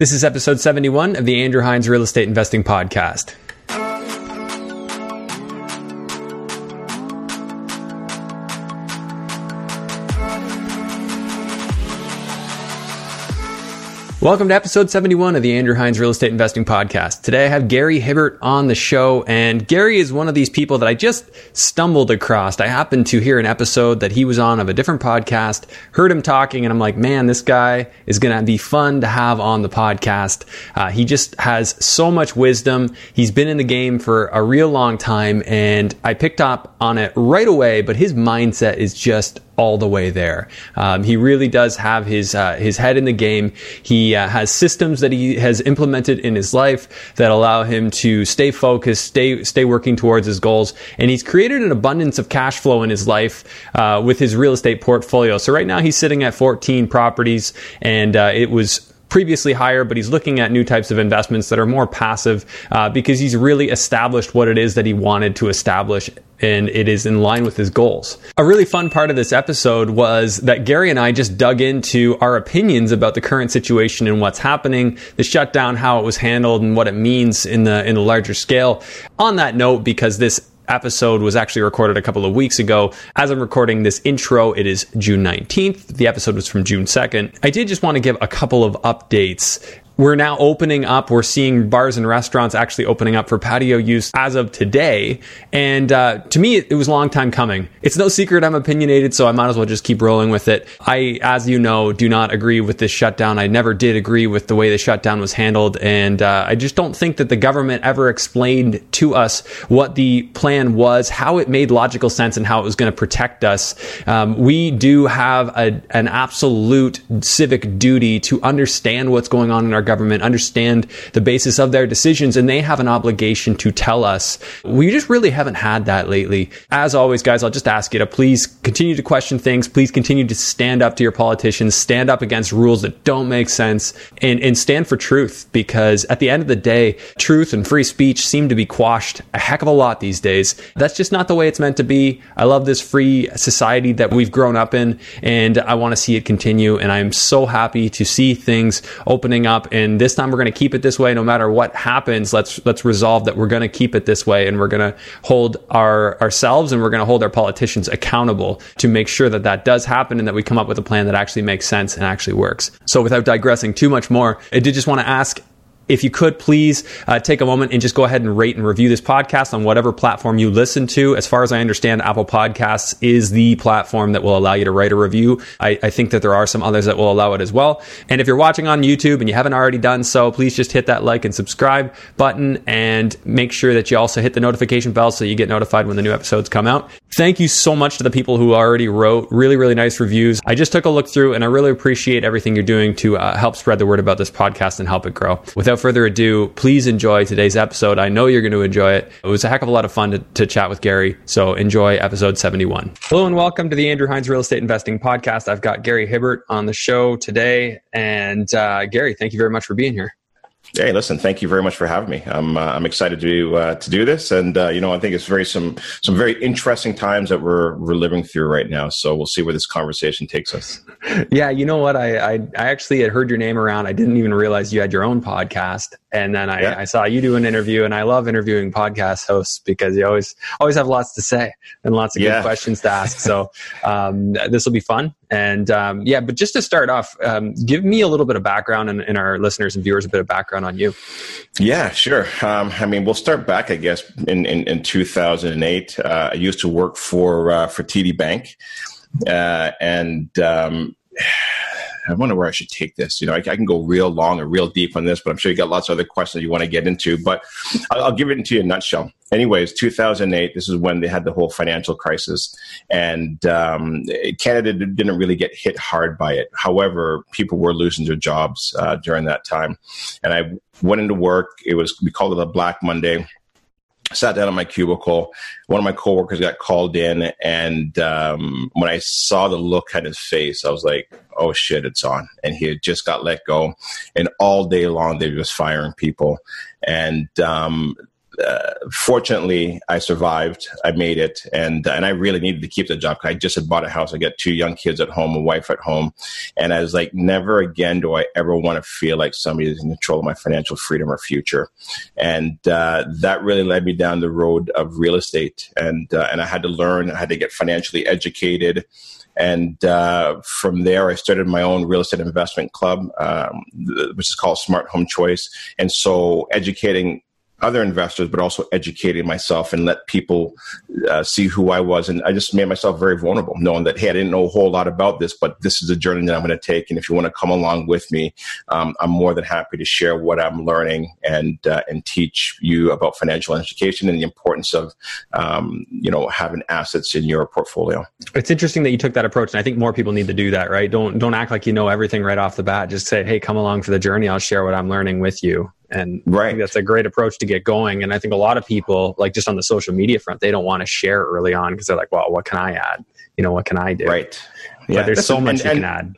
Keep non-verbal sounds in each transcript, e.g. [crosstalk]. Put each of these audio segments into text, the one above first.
This is episode 71 of the Andrew Hines Real Estate Investing Podcast. Welcome to episode 71 of the Andrew Hines Real Estate Investing Podcast. Today I have Gary Hibbert on the show, and Gary is one of these people that I just stumbled across. I happened to hear an episode that he was on of a different podcast, heard him talking, and I'm like, man, this guy is going to be fun to have on the podcast. Uh, he just has so much wisdom. He's been in the game for a real long time, and I picked up on it right away, but his mindset is just all the way there. Um, he really does have his uh, his head in the game. He uh, has systems that he has implemented in his life that allow him to stay focused, stay stay working towards his goals, and he's created an abundance of cash flow in his life uh, with his real estate portfolio. So right now he's sitting at 14 properties, and uh, it was previously higher, but he's looking at new types of investments that are more passive uh, because he's really established what it is that he wanted to establish and it is in line with his goals. A really fun part of this episode was that Gary and I just dug into our opinions about the current situation and what's happening, the shutdown, how it was handled, and what it means in the in the larger scale. On that note, because this episode was actually recorded a couple of weeks ago. As I'm recording this intro, it is June 19th. The episode was from June 2nd. I did just want to give a couple of updates we're now opening up. We're seeing bars and restaurants actually opening up for patio use as of today. And uh, to me, it, was a long time coming. It's no secret I'm opinionated, so I might as well just keep rolling with it. I, as you know, do not agree with this shutdown. I never did agree with the way the shutdown was handled. And uh, I just don't think that the government ever explained to us what the plan was, how it made logical sense, and how it was going to protect us. Um, we do have a, an absolute civic duty to understand what's going on in our government, understand the basis of their decisions, and they have an obligation to tell us. We just really haven't had that lately. As always, guys, I'll just ask you to please continue to question things. Please continue to stand up to your politicians, stand up against rules that don't make sense, and, and stand for truth because at the end of the day, truth and free speech seem to be quashed a heck of a lot these days. That's just not the way it's meant to be. I love this free society that we've grown up in, and I want to see it continue. And I'm so happy to see things opening up and this time we're going to keep it this way. No matter what happens let's let's resolve that we're going to keep it this way and we're going to hold our ourselves and we're going to hold our politicians accountable to make sure that that does happen and that we come up with a plan that actually makes sense and actually works. So without digressing too much more i did just want to ask if you could please uh, take a moment and just go ahead and rate and review this podcast on whatever platform you listen to. As far as I understand, Apple Podcasts is the platform that will allow you to write a review. I, I, think that there are some others that will allow it as well. And if you're watching on YouTube and you haven't already done so, please just hit that like and subscribe button and make sure that you also hit the notification bell so you get notified when the new episodes come out. Thank you so much to the people who already wrote really, really nice reviews. I just took a look through and I really appreciate everything you're doing to uh, help spread the word about this podcast and help it grow. Without without further ado, please enjoy today's episode. I know you're going to enjoy it. It was a heck of a lot of fun to, to chat with Gary. So enjoy episode 71. Hello and welcome to the Andrew Hines Real Estate Investing Podcast. I've got Gary Hibbert on the show today. And uh, Gary, thank you very much for being here. Hey, listen, thank you very much for having me. I'm uh, I'm excited to uh, to do this, and uh, you know I think it's very some some very interesting times that we're we're living through right now. So we'll see where this conversation takes us. Yeah, you know what? I I, I actually had heard your name around. I didn't even realize you had your own podcast, and then I, yeah. I saw you do an interview, and I love interviewing podcast hosts because you always always have lots to say and lots of yeah. good questions to ask. So [laughs] um, this will be fun, and um, yeah. But just to start off, um, give me a little bit of background, and, and our listeners and viewers a bit of background on you. Yeah, sure. Um, I mean, we'll start back, I guess, in, in, in 2008. Uh, I used to work for uh, for TD Bank, uh, and um, I wonder where I should take this. You know, I, I, can go real long or real deep on this, but I'm sure you got lots of other questions you want to get into. But I'll, I'll give it into you in a nutshell. Anyways, 2008. This is when they had the whole financial crisis, and um, Canada didn't really get hit hard by it. However, people were losing their jobs uh, during that time, and I went into work. It was we called it a Black Monday sat down in my cubicle. One of my coworkers got called in, and um, when I saw the look on his face, I was like, "Oh shit, it's on!" And he had just got let go, and all day long they were just firing people. And um, uh, fortunately, I survived. I made it, and and I really needed to keep the job. Because I just had bought a house. I got two young kids at home, a wife at home, and I was like, never again do I ever want to feel like somebody is in control of my financial freedom or future. And uh, that really led me down the road of real estate, and uh, and I had to learn. I had to get financially educated. And uh, from there, I started my own real estate investment club, um, which is called Smart Home Choice. And so, educating other investors, but also educating myself and let people uh, see who I was. And I just made myself very vulnerable, knowing that, hey, I didn't know a whole lot about this, but this is a journey that I'm going to take. And if you want to come along with me, um, I'm more than happy to share what I'm learning and uh, and teach you about financial education and the importance of um, you know having assets in your portfolio. It's interesting that you took that approach, and I think more people need to do that. Right? Don't don't act like you know everything right off the bat. Just say, hey, come along for the journey. I'll share what I'm learning with you. And right. that's a great approach to get going. And I think a lot of people, like just on the social media front, they don't want to share early on because they're like, well, what can I add? You know, what can I do? Right. But yeah, there's so much and, you can add.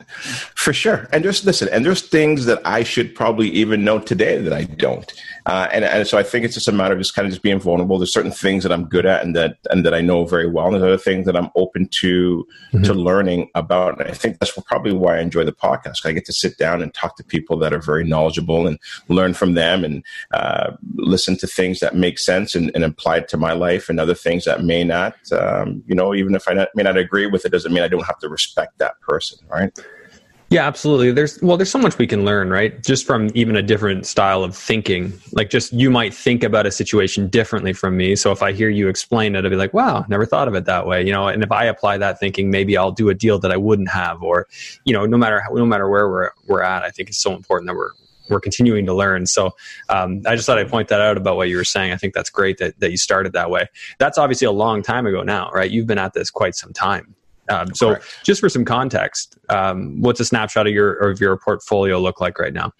For sure. And just listen, and there's things that I should probably even know today that I don't. Uh, and, and so I think it's just a matter of just kind of just being vulnerable. There's certain things that I'm good at and that and that I know very well. And there's other things that I'm open to mm-hmm. to learning about. And I think that's probably why I enjoy the podcast. I get to sit down and talk to people that are very knowledgeable and learn from them and uh, listen to things that make sense and, and, apply it to my life and other things that may not. Um, you know, even if I not, may not agree with it, doesn't mean I don't have to respect that person, right? Yeah, absolutely. There's well, there's so much we can learn, right? Just from even a different style of thinking. Like just you might think about a situation differently from me. So if I hear you explain it, I'll be like, wow, never thought of it that way. You know, and if I apply that thinking, maybe I'll do a deal that I wouldn't have or, you know, no matter no matter where we're we're at, I think it's so important that we're we're continuing to learn. So um, I just thought I'd point that out about what you were saying. I think that's great that, that you started that way. That's obviously a long time ago now, right? You've been at this quite some time. Um, so, Correct. just for some context, um, what's a snapshot of your of your portfolio look like right now?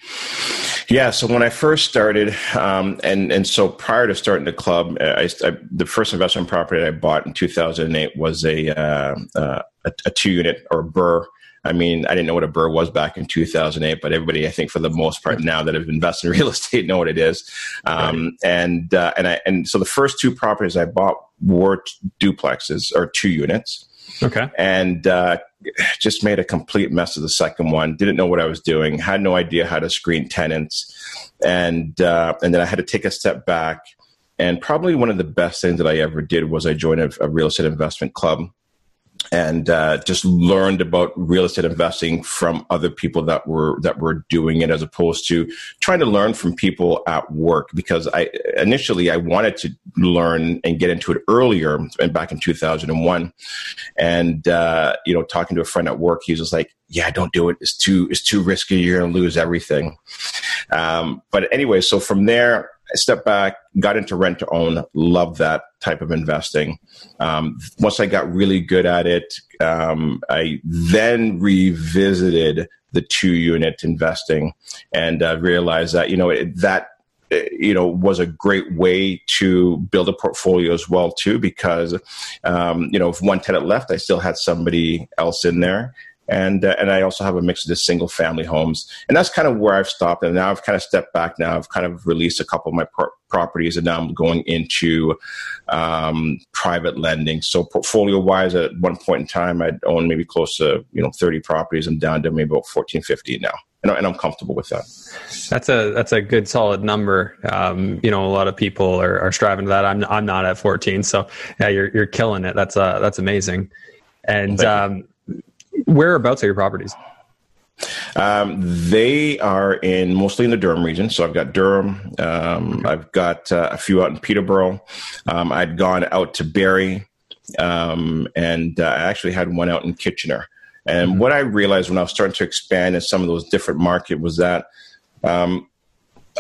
Yeah, so when I first started, um, and and so prior to starting the club, I, I, the first investment property I bought in 2008 was a uh, uh, a, a two unit or BRRRR. I mean, I didn't know what a BRRRR was back in 2008, but everybody, I think, for the most part, now that have invested in [laughs] real estate, know what it is. Um, right. And uh, and I and so the first two properties I bought were duplexes or two units. Okay. And uh, just made a complete mess of the second one. Didn't know what I was doing. Had no idea how to screen tenants. And uh, and then I had to take a step back. And probably one of the best things that I ever did was I joined a, a real estate investment club and uh, just learned about real estate investing from other people that were that were doing it as opposed to trying to learn from people at work. Because i initially i wanted to learn and get into it earlier and back in 2001 and uh, you know talking to a friend at work he was just like yeah don't do it. It's too it's too risky. You're to lose everything. Um, but anyway so from there I stepped back, got into rent to own, loved that type of investing. Um, once I got really good at it, um, I then revisited the two unit investing and uh, realized that, you know, it, that you know was a great way to build a portfolio as well too because um, you know if one tenant left i still had somebody else in there and uh, and I also have a mix of the single family homes, and that's kind of where I've stopped. And now I've kind of stepped back. Now I've kind of released a couple of my pro- properties, and now I'm going into um, private lending. So portfolio wise, at one point in time, I'd own maybe close to you know 30 properties. I'm down to maybe about 14, 15 now. And, and I'm comfortable with that. That's a that's a good solid number. Um, you know, a lot of people are, are striving to that. I'm I'm not at 14, so yeah, you're you're killing it. That's uh that's amazing. And well, um, Whereabouts are your properties? Um, they are in mostly in the Durham region. So I've got Durham. Um, I've got uh, a few out in Peterborough. Um, I'd gone out to Barrie, um, and uh, I actually had one out in Kitchener. And mm-hmm. what I realized when I was starting to expand in some of those different markets was that um,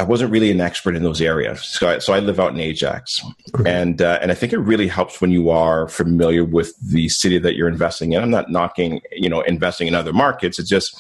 I wasn't really an expert in those areas. So I, so I live out in Ajax, and uh, and I think it really helps when you are familiar with the city that you're investing in. I'm not knocking, you know, investing in other markets. It's just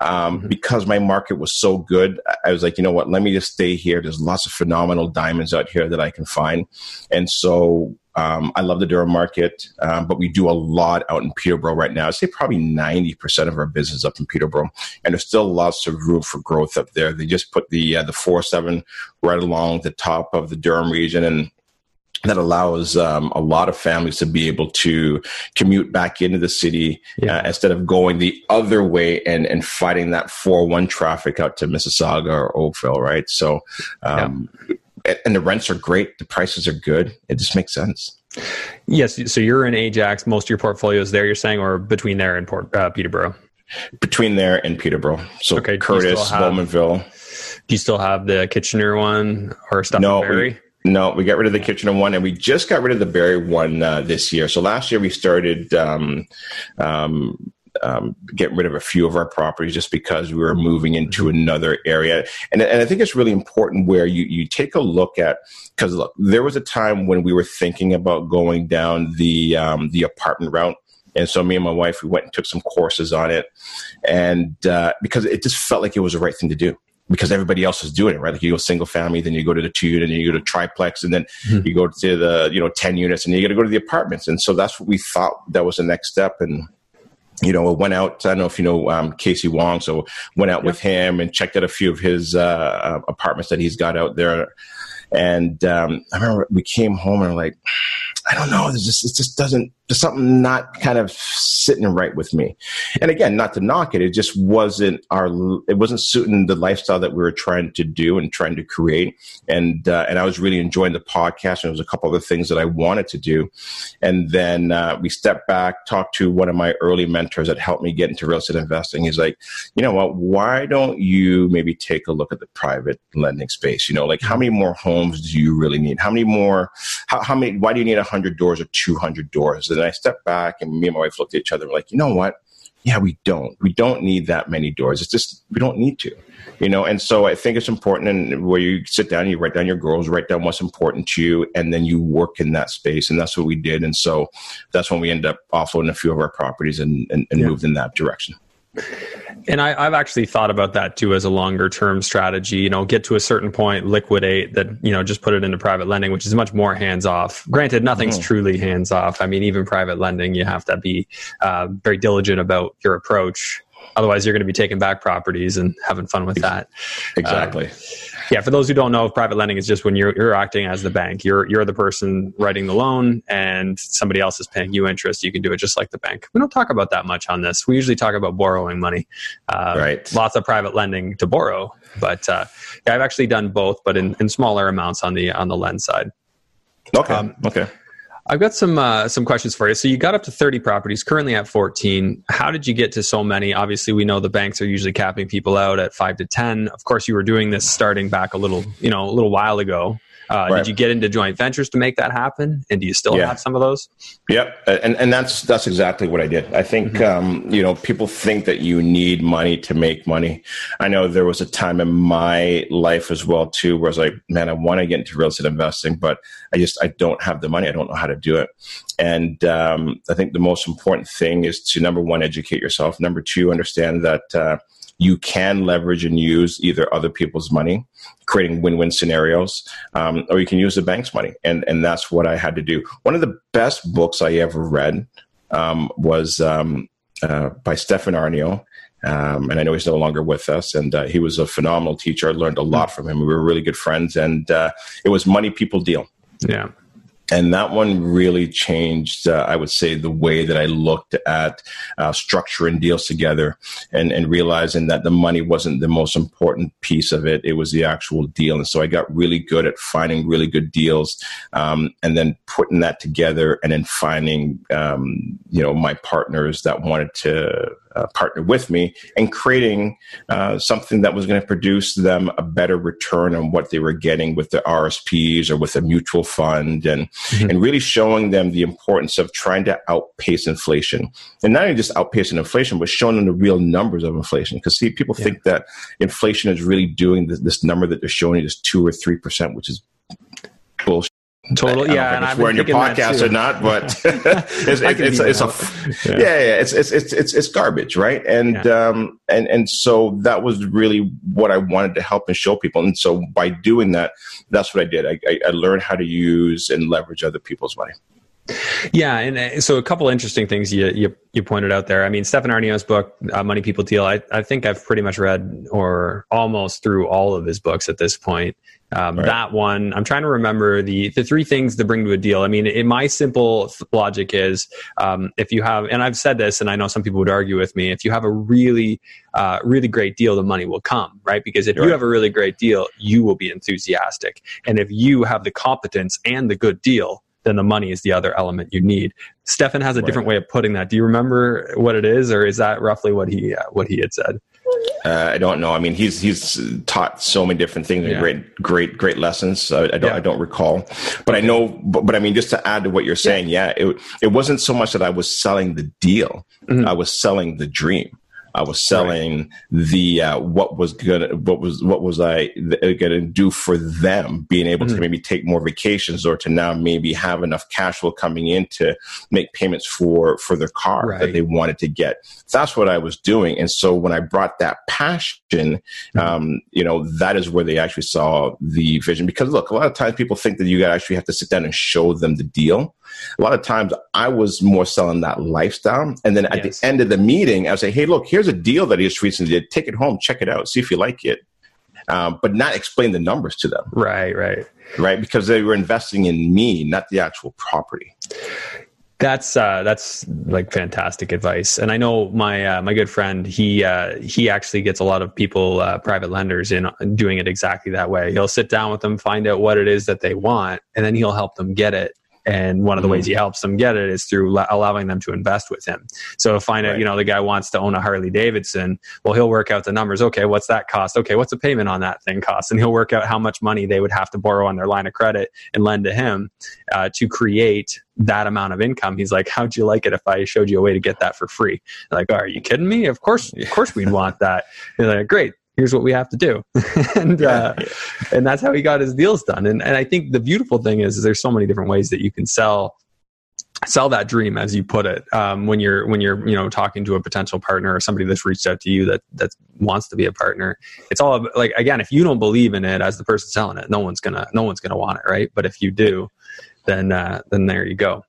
um, mm-hmm. because my market was so good. I was like, you know what? Let me just stay here. There's lots of phenomenal diamonds out here that I can find, and so Um, I love the Durham market, um, but we do a lot out in Peterborough right now. I'd say probably 90% of our business up in Peterborough, and there's still lots of room for growth up there. They just put the uh, the 407 right along the top of the Durham region, and that allows um, a lot of families to be able to commute back into the city yeah. uh, instead of going the other way and, and fighting that 401 traffic out to Mississauga or Oakville, right? So, um, yeah. And the rents are great, the prices are good. It just makes sense. Yes. So you're in Ajax. Most of your portfolio is there, you're saying, or between there and Port, uh, Peterborough? Between there and Peterborough. So okay, Courtice, Bowmanville. Do you still have the Kitchener one or stuff? No, we, no, we got rid of the Kitchener one, and we just got rid of the Barrie one uh, this year. So last year we started um, um, um, getting rid of a few of our properties just because we were moving into mm-hmm. another area. And, and I think it's really important where you, you take a look at, because look, there was a time when we were thinking about going down the, um, the apartment route. And so me and my wife, we went and took some courses on it. And uh, because it just felt like it was the right thing to do because everybody else is doing it, right? Like you go single family, then you go to the two, then you go to triplex, and then mm-hmm. you go to the, you know, 10 units and you got to go to the apartments. And so that's what we thought that was the next step. And, you know, went out, I don't know if you know um, Casey Wong, so went out yep. with him and checked out a few of his uh, uh, apartments that he's got out there. And um, I remember we came home and we're like, I don't know, it just, it just doesn't, there's something not kind of sitting right with me. And again, not to knock it, it just wasn't our, it wasn't suiting the lifestyle that we were trying to do and trying to create. And, uh, and I was really enjoying the podcast and there was a couple other things that I wanted to do. And then, uh, we stepped back, talked to one of my early mentors that helped me get into real estate investing. He's like, you know what, why don't you maybe take a look at the private lending space? You know, like how many more homes do you really need? How many more, how, how many, why do you need 100 doors or 200 doors? And I stepped back and me and my wife looked at each other. We're like, you know what? Yeah, we don't. We don't need that many doors. It's just we don't need to, you know. And so I think it's important, and where you sit down, you write down your goals, write down what's important to you, and then you work in that space. And that's what we did. And so that's when we ended up offloading a few of our properties and, and, and yeah. moved in that direction. And I, have actually thought about that too as a longer term strategy. You know, get to a certain point, liquidate that, you know, just put it into private lending, which is much more hands off. Granted, nothing's mm. truly hands off. I mean, even private lending, you have to be uh, very diligent about your approach. Otherwise, you're going to be taking back properties and having fun with that. Exactly. Um, yeah, for those who don't know, private lending is just when you're you're acting as the bank. You're you're the person writing the loan, and somebody else is paying you interest. You can do it just like the bank. We don't talk about that much on this. We usually talk about borrowing money. Uh, right. Lots of private lending to borrow, but uh, yeah, I've actually done both, but in, in smaller amounts on the on the lend side. Okay. Um, okay. I've got some uh, some questions for you. So you got up to 30 properties, currently at 14. How did you get to so many? Obviously, we know the banks are usually capping people out at 5 to 10. Of course, you were doing this starting back a little, you know, a little while ago. Uh, right. Did you get into joint ventures to make that happen? And do you still yeah. have some of those? Yep, and and that's that's exactly what I did. I think mm-hmm. um, you know people think that you need money to make money. I know there was a time in my life as well too where I was like, man, I want to get into real estate investing, but I just I don't have the money. I don't know how to do it. And um, I think the most important thing is to number one educate yourself. Number two, understand that. Uh, you can leverage and use either other people's money, creating win-win scenarios, um, or you can use the bank's money. And and that's what I had to do. One of the best books I ever read um, was um, uh, by Stefan Aarnio. Um, and I know he's no longer with us. And uh, he was a phenomenal teacher. I learned a lot from him. We were really good friends, and uh, it was Money People Deal. Yeah and that one really changed uh, i would say the way that i looked at uh, structuring deals together and, and realizing that the money wasn't the most important piece of it. It was the actual deal. And so i got really good at finding really good deals um, and then putting that together and then finding um, you know my partners that wanted to uh, partner with me and creating uh, something that was going to produce them a better return on what they were getting with the RSPs or with a mutual fund and mm-hmm. and really showing them the importance of trying to outpace inflation and not only just outpacing inflation but showing them the real numbers of inflation because see people yeah. think that inflation is really doing this, this number that they're showing you is two or three percent which is bullshit Totally, yeah. And I've wearing your podcast or not, but [laughs] [laughs] it's, it's, it's, it's a yeah. yeah, yeah, it's, it's it's it's it's garbage, right? And yeah. um and and so that was really what I wanted to help and show people. And so by doing that, that's what I did. I, I, I learned how to use and leverage other people's money. Yeah, and uh, so a couple interesting things you, you, you pointed out there. I mean, Stefan Aarnio's book, uh, Money People Deal. I I think I've pretty much read or almost through all of his books at this point. Um, right. That one, I'm trying to remember the the three things to bring to a deal. I mean, in my simple logic is um, if you have, and I've said this, and I know some people would argue with me. If you have a really uh, really great deal, the money will come, right? Because if right. you have a really great deal, you will be enthusiastic, and if you have the competence and the good deal, then the money is the other element you need. Stefan has a right. different way of putting that. Do you remember what it is, or is that roughly what he uh, what he had said? Uh, I don't know. I mean, he's he's taught so many different things and yeah. great great great lessons. I, I don't yeah. I don't recall, but I know. But, but, I mean, just to add to what you're saying, yeah, yeah it it wasn't so much that I was selling the deal; mm-hmm. I was selling the dream. I was selling right. the uh, what was gonna what was what was I gonna do for them, being able mm-hmm. to maybe take more vacations or to now maybe have enough cash flow coming in to make payments for for their car right. that they wanted to get. That's what I was doing, and so when I brought that passion, mm-hmm. um, you know, that is where they actually saw the vision. Because look, a lot of times people think that you gotta actually have to sit down and show them the deal a lot of times I was more selling that lifestyle. And then at yes. the end of the meeting, I would say, hey, look, here's a deal that he just recently did. Take it home, check it out, see if you like it. Um, but not explain the numbers to them. Right, right. Right, because they were investing in me, not the actual property. That's uh, that's like fantastic advice, and I know my uh, my good friend he uh, he actually gets a lot of people uh, private lenders in doing it exactly that way. He'll sit down with them, find out what it is that they want, and then he'll help them get it and one of the ways he helps them get it is through allowing them to invest with him. So find out, right. you know, the guy wants to own a Harley Davidson. Well, he'll work out the numbers. Okay, what's that cost? Okay, what's the payment on that thing cost? And he'll work out how much money they would have to borrow on their line of credit and lend to him uh, to create that amount of income. He's like, how'd you like it if I showed you a way to get that for free? like, oh, are you kidding me? Of course, of course we'd want that. He's like, great here's what we have to do. [laughs] And uh, and that's how he got his deals done. And and i think the beautiful thing is, is there's so many different ways that you can sell sell that dream as you put it um, when you're when you're you know talking to a potential partner or somebody that's reached out to you that that wants to be a partner. It's all like again if you don't believe in it as the person selling it no one's gonna no one's gonna want it right? But if you do then uh, then there you go.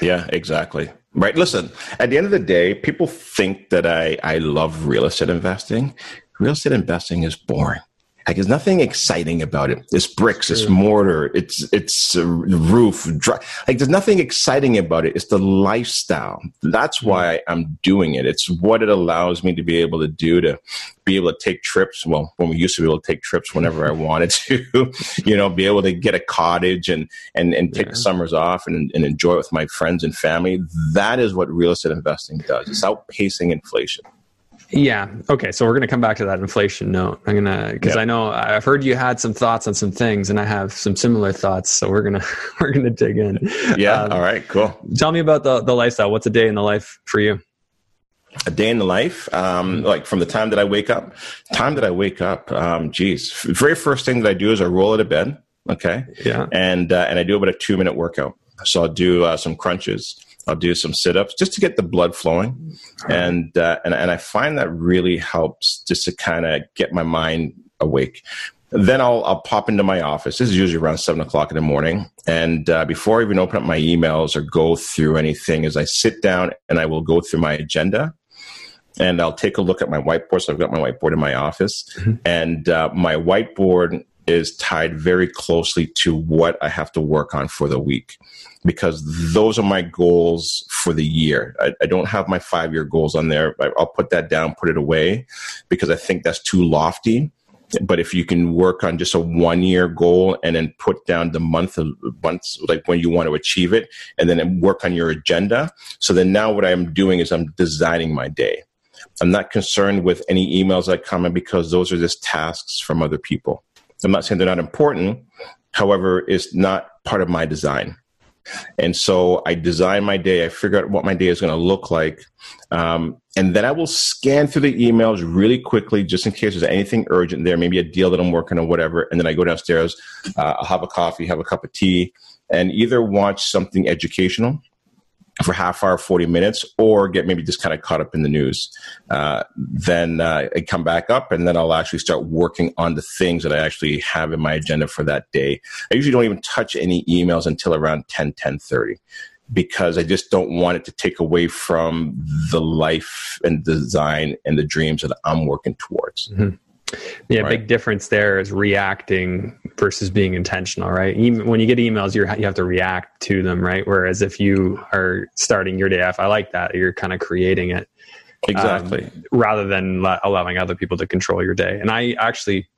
Yeah exactly. Right listen at the end of the day people think that i i love real estate investing real estate investing is boring. Like there's nothing exciting about it. It's bricks, it's mortar, it's it's a roof. Dry. Like there's nothing exciting about it. It's the lifestyle. That's hmm. why I'm doing it. It's what it allows me to be able to do to be able to take trips. Well, when we used to be able to take trips whenever I [laughs] wanted to, you know, be able to get a cottage and and and take yeah. the summers off and, and enjoy it with my friends and family. That is what real estate investing does. It's outpacing inflation. Yeah. Okay. So we're going to come back to that inflation note. I'm going to, because yep. I know I've heard you had some thoughts on some things and I have some similar thoughts. So we're going [laughs] to, we're to dig in. Yeah. Um, all right. Cool. Tell me about the, the lifestyle. What's a day in the life for you? A day in the life, um, mm-hmm. like from the time that I wake up, time that I wake up, um, geez, very first thing that I do is I roll out of bed. Okay. Yeah. And, uh, and I do about a two minute workout. So I'll do uh, some crunches I'll do some sit ups just to get the blood flowing. And, uh, and, and I find that really helps just to kind of get my mind awake. Then I'll, I'll pop into my office. This is usually around seven o'clock in the morning. And uh, before I even open up my emails or go through anything, as I sit down and I will go through my agenda and I'll take a look at my whiteboard. So I've got my whiteboard in my office, mm-hmm. and uh, my whiteboard is tied very closely to what I have to work on for the week because those are my goals for the year. I, I don't have my five year goals on there. I'll put that down, put it away because I think that's too lofty. But if you can work on just a one year goal and then put down the month of months, like when you want to achieve it, and then work on your agenda. So then now what I'm doing is I'm designing my day. I'm not concerned with any emails that come in because those are just tasks from other people. I'm not saying they're not important. However, it's not part of my design. And so I design my day. I figure out what my day is going to look like. Um, and then I will scan through the emails really quickly just in case there's anything urgent there, maybe a deal that I'm working on, whatever. And then I go downstairs, uh, I'll have a coffee, have a cup of tea, and either watch something educational for half hour, 40 minutes, or get maybe just kind of caught up in the news. Uh, then uh, I come back up and then I'll actually start working on the things that I actually have in my agenda for that day. I usually don't even touch any emails until around 10, 10 30 because I just don't want it to take away from the life and design and the dreams that I'm working towards. Mm-hmm. Yeah, right. big difference there is reacting versus being intentional, right? Even when you get emails, you you have to react to them, right? Whereas if you are starting your day off, I like that you're kind of creating it exactly um, rather than allowing other people to control your day. And I actually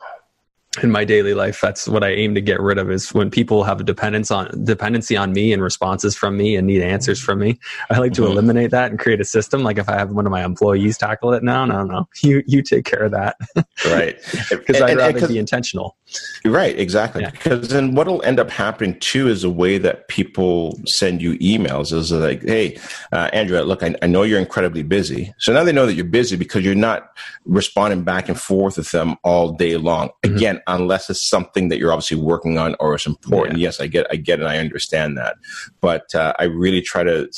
in my daily life that's what i aim to get rid of is when people have a dependence on dependency on me and responses from me and need answers from me i like to mm-hmm. eliminate that and create a system. Like if i have one of my employees tackle it no no no. [laughs] You you take care of that. Right. [laughs] Because i'd rather be intentional. Right exactly. Yeah. because then what'll end up happening too is the way that people send you emails is like hey uh, andrew look I, I know you're incredibly busy. So now they know that you're busy because you're not responding back and forth with them all day long. Mm-hmm. again unless it's something that you're obviously working on or it's important. Yeah. Yes, I get, I get it. I understand that, but uh, I really try to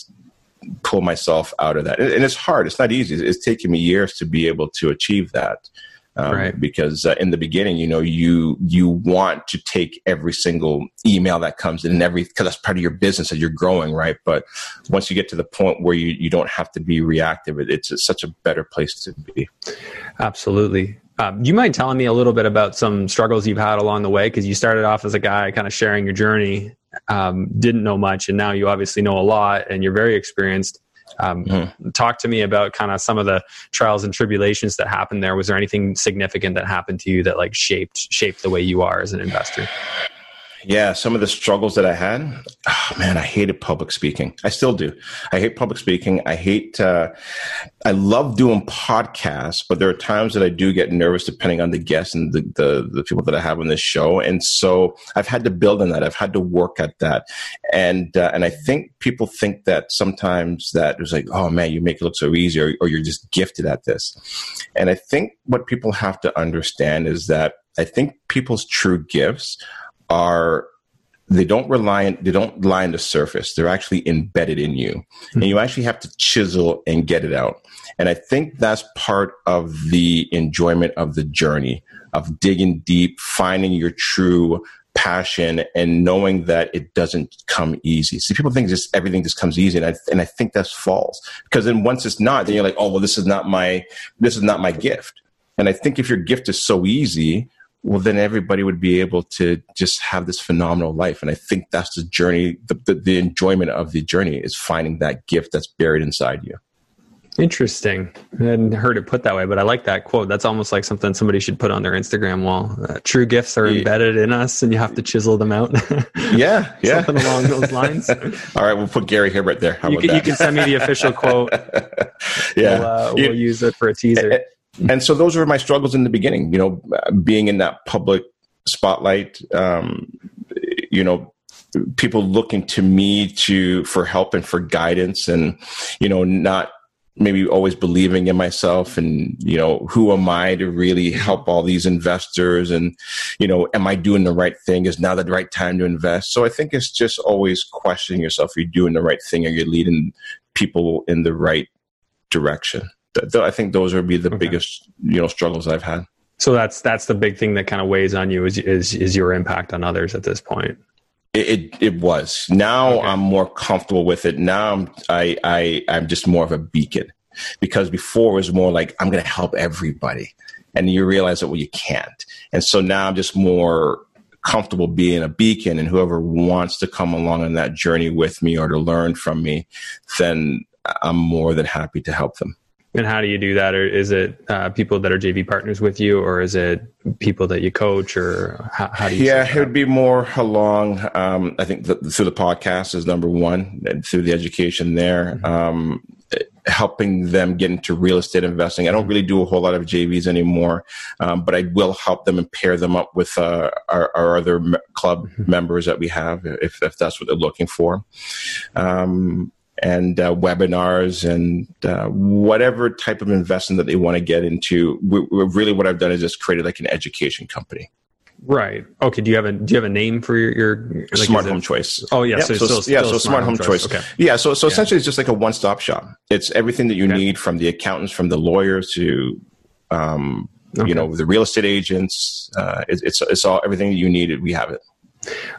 pull myself out of that, and, it's hard. It's not easy. It's taken me years to be able to achieve that. Um, right. Because uh, in the beginning, you know, you you want to take every single email that comes in, and every because that's part of your business as you're growing, right? But once you get to the point where you you don't have to be reactive, it, it's such a better place to be. Absolutely. Um, do you mind telling me a little bit about some struggles you've had along the way? Because you started off as a guy kind of sharing your journey, um, didn't know much, and now you obviously know a lot and you're very experienced. Um, mm-hmm. Talk to me about kind of some of the trials and tribulations that happened there. Was there anything significant that happened to you that like shaped shaped the way you are as an investor? Yeah, some of the struggles that I had. Oh, man, I hated public speaking. I still do. I hate public speaking. I hate. Uh, I love doing podcasts, but there are times that I do get nervous depending on the guests and the, the the people that I have on this show. And so I've had to build on that. I've had to work at that. And uh, and I think people think that sometimes that it's like, oh man, you make it look so easy, or, or you're just gifted at this. And I think what people have to understand is that I think people's true gifts are they don't rely on they don't lie on the surface they're actually embedded in you and you actually have to chisel and get it out and i think that's part of the enjoyment of the journey of digging deep finding your true passion and knowing that it doesn't come easy. See, people think just everything just comes easy, and I and I think that's false. Because then once it's not, then you're like, oh well, this is not my this is not my gift. And I think if your gift is so easy, well, then everybody would be able to just have this phenomenal life. And I think that's the journey, the, the, the enjoyment of the journey is finding that gift that's buried inside you. Interesting. I hadn't heard it put that way, but I like that quote. That's almost like something somebody should put on their Instagram wall. Uh, true gifts are embedded in us, and you have to chisel them out. [laughs] yeah, yeah, something along those lines. [laughs] All right, we'll put Gary Hibbert there. You can, you, can, send me the official quote. [laughs] yeah, we'll, uh, we'll use it for a teaser and so those were my struggles in the beginning you know being in that public spotlight um, you know people looking to me to for help and for guidance and you know not maybe always believing in myself and you know who am i to really help all these investors and you know am i doing the right thing? Is now the right time to invest? So i think it's just always questioning yourself are you doing the right thing? Are you leading people in the right direction th- th- I think those would be the okay. biggest you know struggles I've had. So that's that's the big thing that kind of weighs on you is is is your impact on others at this point. It it, it was. Now okay. I'm more comfortable with it. Now I'm I I I'm just more of a beacon because before it was more like I'm going to help everybody, and you realize that well you can't. And so now I'm just more comfortable being a beacon, and whoever wants to come along on that journey with me or to learn from me, then I'm more than happy to help them. And how do you do that? Or is it uh, people that are JV partners with you, or is it people that you coach, or how, how do you? Yeah, it would be more along. Um, I think the, through the podcast is number one, and through the education there, mm-hmm. um, helping them get into real estate investing. I don't really do a whole lot of JVs anymore, um, but I will help them and pair them up with uh, our, our, other club mm-hmm. members that we have, if, if that's what they're looking for. Um, and uh, webinars and uh, whatever type of investment that they want to get into. We, we really, what I've done is just created like an education company. Right. Okay. Do you have a Do you have a name for your, your like, smart home it, choice? Oh yeah. so, so still, yeah. Still so smart, home, home choice. choice. Okay. Yeah. So so yeah. essentially, it's just like a one stop shop. It's everything that you okay. need from the accountants, from the lawyers to, um, okay. you know, the real estate agents. Uh, it, it's it's all everything that you needed. We have it.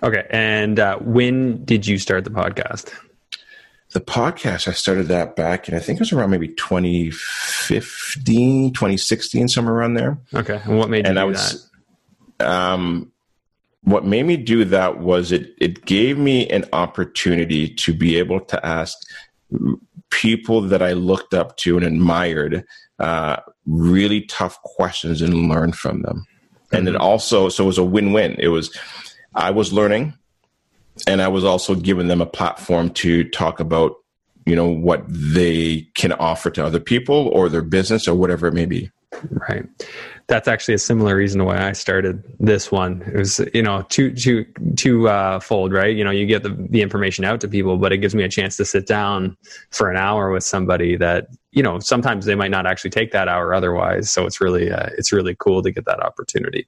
Okay. And uh, when did you start the podcast? The podcast, I started that back and I think it was around maybe 2015, 2016, somewhere around there. Okay. And what made you and do I was, that? um, what made me do that was it it gave me an opportunity to be able to ask people that I looked up to and admired uh, really tough questions and learn from them. Mm-hmm. And it mm-hmm. also so it was a win win. It was I was learning, and I was also giving them a platform to talk about you know what they can offer to other people or their business or whatever it may be. Right that's actually a similar reason why I started this one. It was, you know, two, two, two uh, fold, right? You know, you get the, the information out to people, but it gives me a chance to sit down for an hour with somebody that, you know, sometimes they might not actually take that hour otherwise. So it's really, uh, it's really cool to get that opportunity.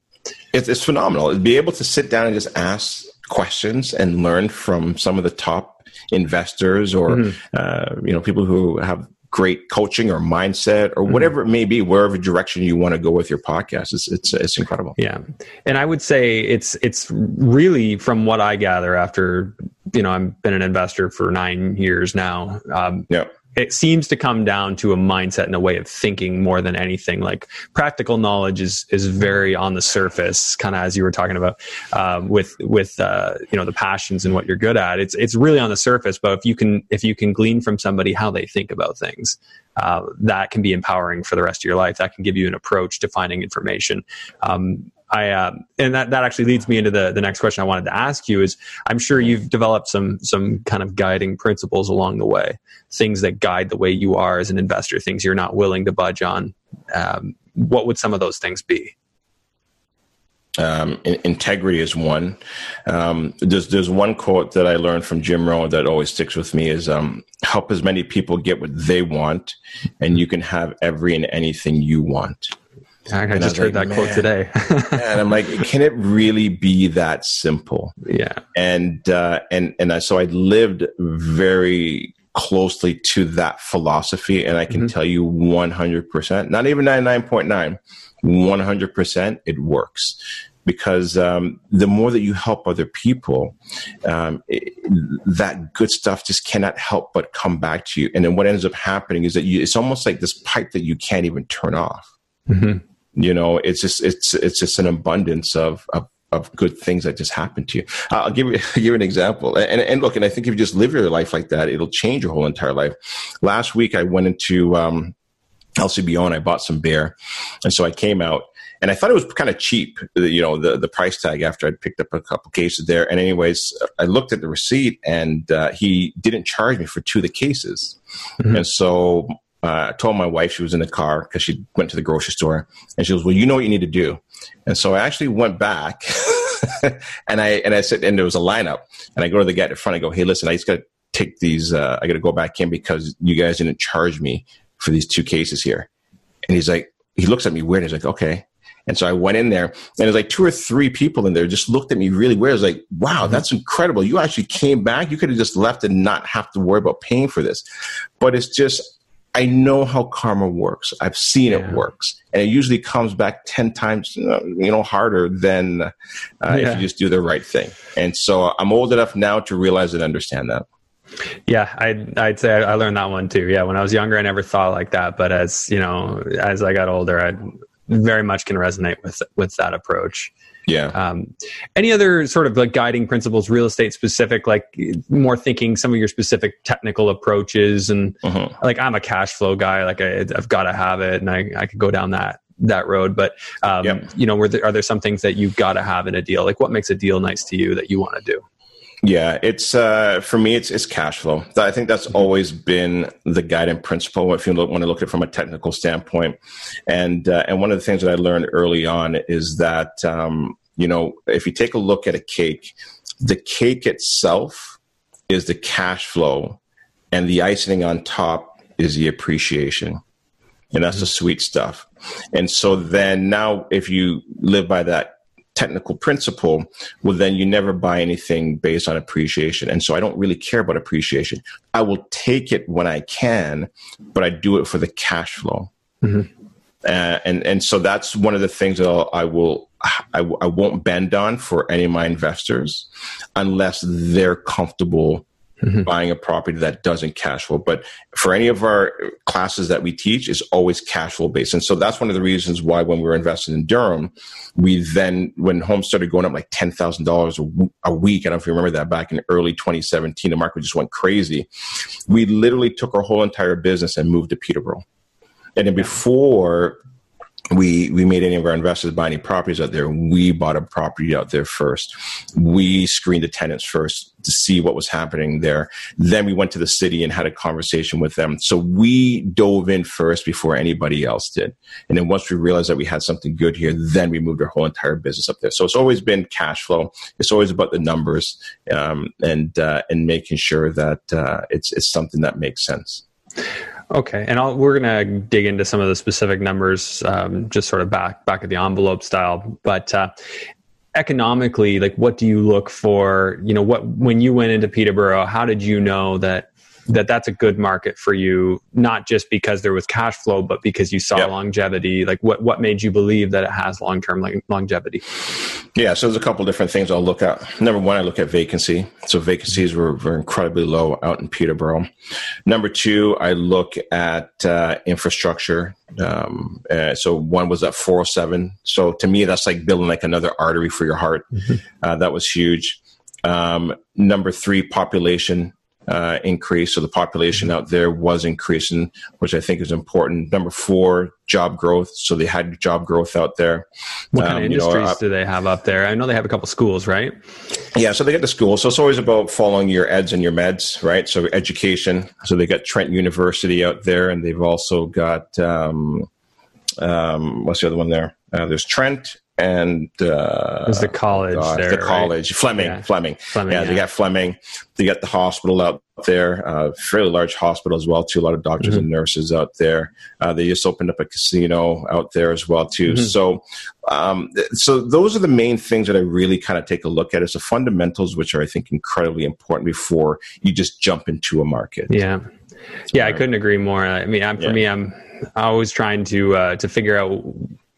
It's, it's phenomenal. Be able to sit down and just ask questions and learn from some of the top investors or, mm-hmm. uh, you know, people who have great coaching or mindset or mm-hmm. whatever it may be, wherever direction you want to go with your podcast. It's, it's, it's incredible. Yeah. And I would say it's, it's really from what I gather after, you know, I've been an investor for nine years now. Um, yeah it seems to come down to a mindset and a way of thinking more than anything. Like practical knowledge is is very on the surface, kind of as you were talking about um, with with uh, you know the passions and what you're good at. It's it's really on the surface, but if you can if you can glean from somebody how they think about things, uh, that can be empowering for the rest of your life. That can give you an approach to finding information. Um, I uh, and that that actually leads me into the the next question I wanted to ask you is I'm sure you've developed some some kind of guiding principles along the way, things that guide the way you are as an investor, things you're not willing to budge on. Um, what would some of those things be? Um, integrity is one. Um, there's there's one quote that I learned from Jim Rohn that always sticks with me is um, help as many people get what they want, and you can have every and anything you want. I, I just I heard like, that quote today. [laughs] and I'm like, can it really be that simple? Yeah. And uh, and and I, so I lived very closely to that philosophy, and I can mm-hmm. tell you 100 percent, not even 99.9, 100 percent, it works because um, the more that you help other people, um, it, that good stuff just cannot help but come back to you. And then what ends up happening is that you, it's almost like this pipe that you can't even turn off. Mm-hmm you know it's just it's it's just an abundance of, of of good things that just happen to you. I'll give you [laughs] give you an example. And and look, and I think if you just live your life like that, it'll change your whole entire life. Last week, I went into um, LCBO and I bought some beer, and so I came out. And I thought it was kind of cheap, you know, the, the price tag after I'd picked up a couple cases there. And anyways, I looked at the receipt and uh, he didn't charge me for two of the cases. Mm-hmm. And so uh, I told my wife she was in the car because she went to the grocery store, and she goes, "Well, you know what you need to do." And so I actually went back, [laughs] and I and I said, and there was a lineup, and I go to the guy at the front. I go, "Hey, listen, I just got to take these. Uh, I got to go back in because you guys didn't charge me for these two cases here." And he's like, he looks at me weird. He's like, "Okay." And so I went in there, and there's like two or three people in there just looked at me really weird. I was like, "Wow, mm-hmm. that's incredible! You actually came back. You could have just left and not have to worry about paying for this." But it's just I know how karma works. I've seen yeah. it works, and it usually comes back ten times, you know, harder than uh, yeah. if you just do the right thing. And so I'm old enough now to realize and understand that. Yeah, I'd I'd say I learned that one too. Yeah, when I was younger, I never thought like that, but as you know, as I got older, I very much can resonate with with that approach. Yeah. Um, any other sort of like guiding principles, real estate specific, like more thinking some of your specific technical approaches and uh-huh. like I'm a cash flow guy, like I, have got to have it and I, I could go down that that road. But um, yep. you know, there, are there some things that you've got to have in a deal? Like what makes a deal nice to you that you want to do? Yeah, it's uh, for me. It's it's cash flow. I think that's mm-hmm. always been the guiding principle if you look, want to look at it from a technical standpoint. And uh, and one of the things that I learned early on is that um, you know if you take a look at a cake, the cake itself is the cash flow, and the icing on top is the appreciation, and that's mm-hmm. the sweet stuff. And so then now, if you live by that technical principle, well, then you never buy anything based on appreciation. And so I don't really care about appreciation. I will take it when I can, but I do it for the cash flow. Mm-hmm. Uh, and and so that's one of the things that I'll, I will I, I won't bend on for any of my investors unless they're comfortable mm-hmm. buying a property that doesn't cash flow. But for any of our classes that we teach, is always cash flow based. And so that's one of the reasons why when we were invested in Durham, we then, when homes started going up like $10,000 a week, I don't know if you remember that back in early 2017, the market just went crazy. We literally took our whole entire business and moved to Peterborough. And then before we we made any of our investors buy any properties out there. We bought a property out there first. We screened the tenants first to see what was happening there. Then we went to the city and had a conversation with them. So we dove in first before anybody else did. And then once we realized that we had something good here, then we moved our whole entire business up there. So it's always been cash flow. It's always about the numbers um, and uh, and making sure that uh, it's it's something that makes sense. Okay, and I'll, we're going to dig into some of the specific numbers, um, just sort of back back of the envelope style. But uh, economically, like, what do you look for? You know, what when you went into Peterborough, how did you know that that that's a good market for you, not just because there was cash flow, but because you saw yep. longevity. Like what, what made you believe that it has long term like, longevity? Yeah, so there's a couple different things I'll look at. Number one, I look at vacancy. So vacancies were, were incredibly low out in Peterborough. Number two, I look at uh, infrastructure. Um, uh, so one was at 407. So to me, that's like building like another artery for your heart. Mm-hmm. Uh, that was huge. Um, number three, population uh, increase. So the population out there was increasing, which I think is important. Number four, job growth. So they had job growth out there. What kind um, of industries you know, uh, do they have up there? I know they have a couple schools, right? Yeah, so they get the school. So it's always about following your eds and your meds, right? So education. So they got Trent University out there, and they've also got um, um, what's the other one there? Uh, there's Trent and uh, the college there, the college right? Fleming, yeah. Fleming, Fleming. Yeah, yeah, they got Fleming. They got the hospital out there, uh, fairly large hospital as well too. A lot of doctors mm-hmm. and nurses out there. Uh, they just opened up a casino out there as well too. Mm-hmm. So, um, so those are the main things that I really kind of take a look at. Is the fundamentals, which are I think incredibly important before you just jump into a market. Yeah, yeah, I couldn't agree more. I mean, I'm, for yeah. me, I'm always trying to uh, to figure out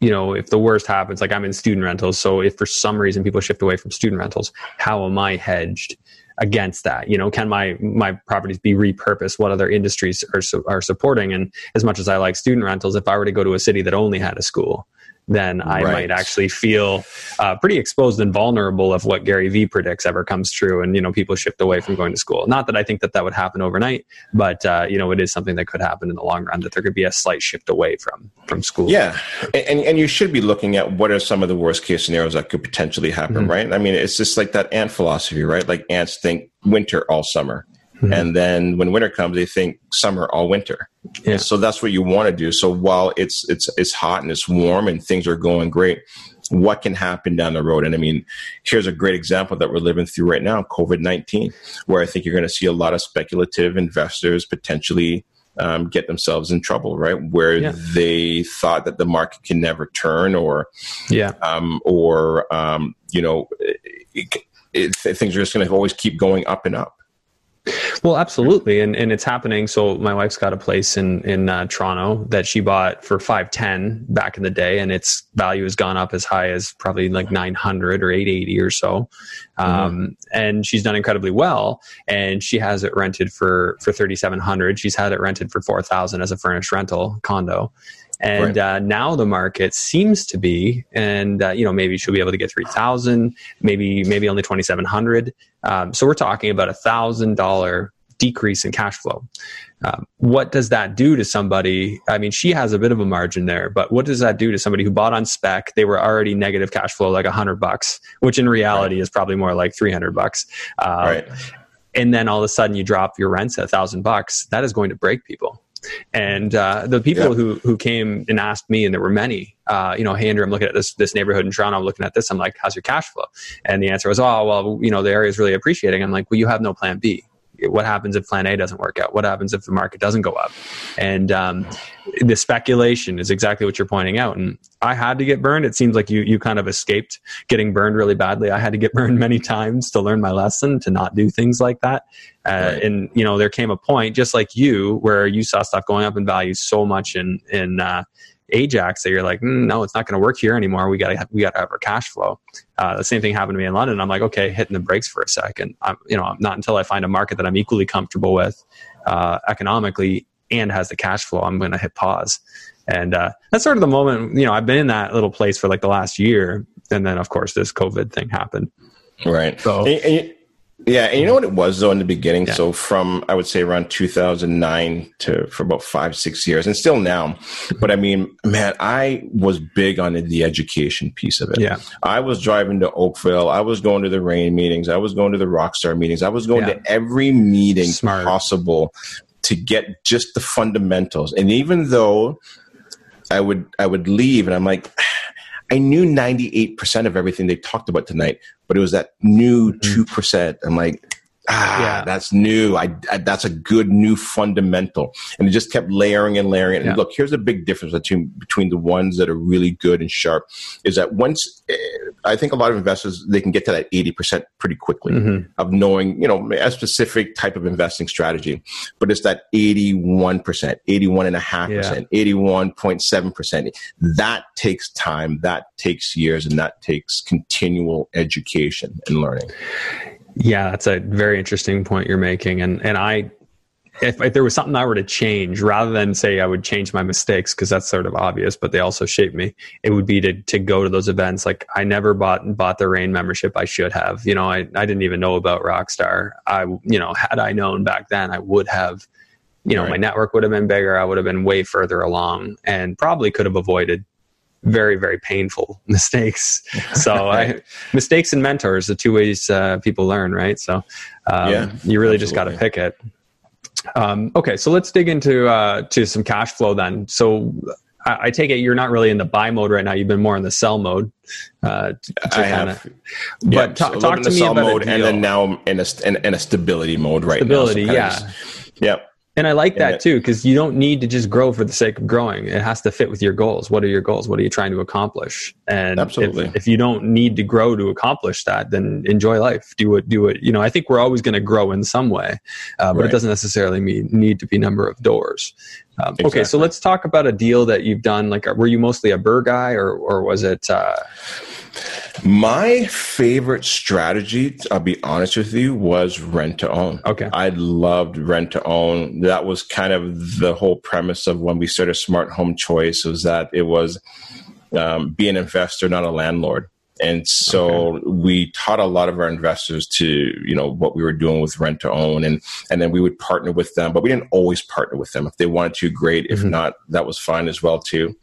you know, if the worst happens, like I'm in student rentals. So if for some reason people shift away from student rentals, how am I hedged against that? You know, can my, my properties be repurposed? What other industries are, are supporting? And as much as I like student rentals, if I were to go to a city that only had a school, then I right. might actually feel uh, pretty exposed and vulnerable if what Gary Vee predicts ever comes true, and you know people shift away from going to school. Not that I think that that would happen overnight, but uh, you know it is something that could happen in the long run. That there could be a slight shift away from from school. Yeah, and and you should be looking at what are some of the worst case scenarios that could potentially happen, mm-hmm. right? I mean, it's just like that ant philosophy, right? Like ants think winter all summer Mm-hmm. And then when winter comes, they think summer all winter. Yeah. So that's what you want to do. So while it's it's it's hot and it's warm and things are going great, what can happen down the road? And I mean, here's a great example that we're living through right now, COVID nineteen, where I think you're going to see a lot of speculative investors potentially um, get themselves in trouble, right? Where yeah. they thought that the market can never turn, or yeah, um, or um, you know, it, it, things are just going to always keep going up and up. Well, absolutely, and and it's happening. So my wife's got a place in in uh, Toronto that she bought for five ten back in the day, and its value has gone up as high as probably like nine hundred or eight eighty or so. Um, mm-hmm. And she's done incredibly well, and she has it rented for for thirty seven hundred. She's had it rented for four thousand as a furnished rental condo. And right. uh, now the market seems to be, and uh, you know maybe she'll be able to get three thousand, maybe maybe only twenty seven hundred. Um, so we're talking about a thousand dollar decrease in cash flow. Um, what does that do to somebody? I mean, she has a bit of a margin there, but what does that do to somebody who bought on spec? They were already negative cash flow, like a hundred bucks, which in reality right. is probably more like three hundred bucks. Um, right. And then all of a sudden, you drop your rents a thousand bucks. That is going to break people. And uh, the people yeah. who who came and asked me, and there were many, uh, you know, hey Andrew, I'm looking at this this neighborhood in Toronto. I'm looking at this. I'm like, how's your cash flow? And the answer was, oh well, you know, the area is really appreciating. I'm like, well, you have no plan B what happens if plan A doesn't work out? What happens if the market doesn't go up? And um, the speculation is exactly what you're pointing out. And I had to get burned. It seems like you you kind of escaped getting burned really badly. I had to get [laughs] burned many times to learn my lesson to not do things like that. Uh, right. And you know, there came a point, just like you, where you saw stuff going up in value so much in in uh, Ajax that you're like, mm, no, it's not going to work here anymore. We got to we got to have our cash flow. Uh, the same thing happened to me in London. I'm like, okay, hitting the brakes for a second. I'm, you know, not until I find a market that I'm equally comfortable with uh, economically and has the cash flow, I'm going to hit pause. And uh, that's sort of the moment. You know, I've been in that little place for like the last year, and then of course this COVID thing happened. Right. So. And, and, yeah, and you know what it was though in the beginning. Yeah. So from I would say around 2009 to for about five six years, and still now. But I mean, man, I was big on the education piece of it. Yeah, I was driving to Oakville. I was going to the REIN meetings. I was going to the Rockstar meetings. I was going yeah. to every meeting Smart. possible to get just the fundamentals. And even though I would I would leave, and I'm like. I knew 98% of everything they talked about tonight, but it was that new 2%. Mm-hmm. I'm like, ah, yeah. that's new. I, I, that's a good new fundamental. And it just kept layering and layering. Yeah. And look, here's a big difference between between the ones that are really good and sharp is that once eh, I think a lot of investors they can get to that 80% pretty quickly mm-hmm. of knowing, you know, a specific type of investing strategy. But it's that 81%, 81.5%, 81.7%. That takes time, that takes years, and that takes continual education and learning. Yeah, that's a very interesting point you're making, and and I, if, if there was something I were to change, rather than say I would change my mistakes because that's sort of obvious, but they also shape me. It would be to to go to those events. Like I never bought bought the REIN membership. I should have. You know, I I didn't even know about Rockstar. I you know had I known back then, I would have. You know, right. my network would have been bigger. I would have been way further along, and probably could have avoided very very painful [laughs] mistakes. So [laughs] I, mistakes and mentors the two ways uh, people learn right? So um, yeah, you really absolutely. just got to pick it. Um, okay so let's dig into uh, to some cash flow then. So I, I, take it you're not really in the buy mode right now. You've been more in the sell mode uh, to, to I kinda, have. But yeah, talk, so talk to me about mode and then now in a, in, in a stability mode right stability, now so yeah. yep and I like that too, because you don't need to just grow for the sake of growing. It has to fit with your goals. What are your goals? What are you trying to accomplish? And absolutely, if, if you don't need to grow to accomplish that, then enjoy life. Do it. Do it. You know, I think we're always going to grow in some way, uh, but right. it doesn't necessarily mean need to be number of doors. Um, exactly. Okay, so let's talk about a deal that you've done. Like, were you mostly a BRRRR guy, or or was it? Uh, my favorite strategy, I'll be honest with you, was rent to own. Okay. I loved rent to own. That was kind of the whole premise of when we started Smart Home Choice was that it was um, be an investor, not a landlord. And so okay. we taught a lot of our investors to, you know, what we were doing with rent to own and and then we would partner with them, but we didn't always partner with them. If they wanted to, great. If mm-hmm. not, that was fine as well too.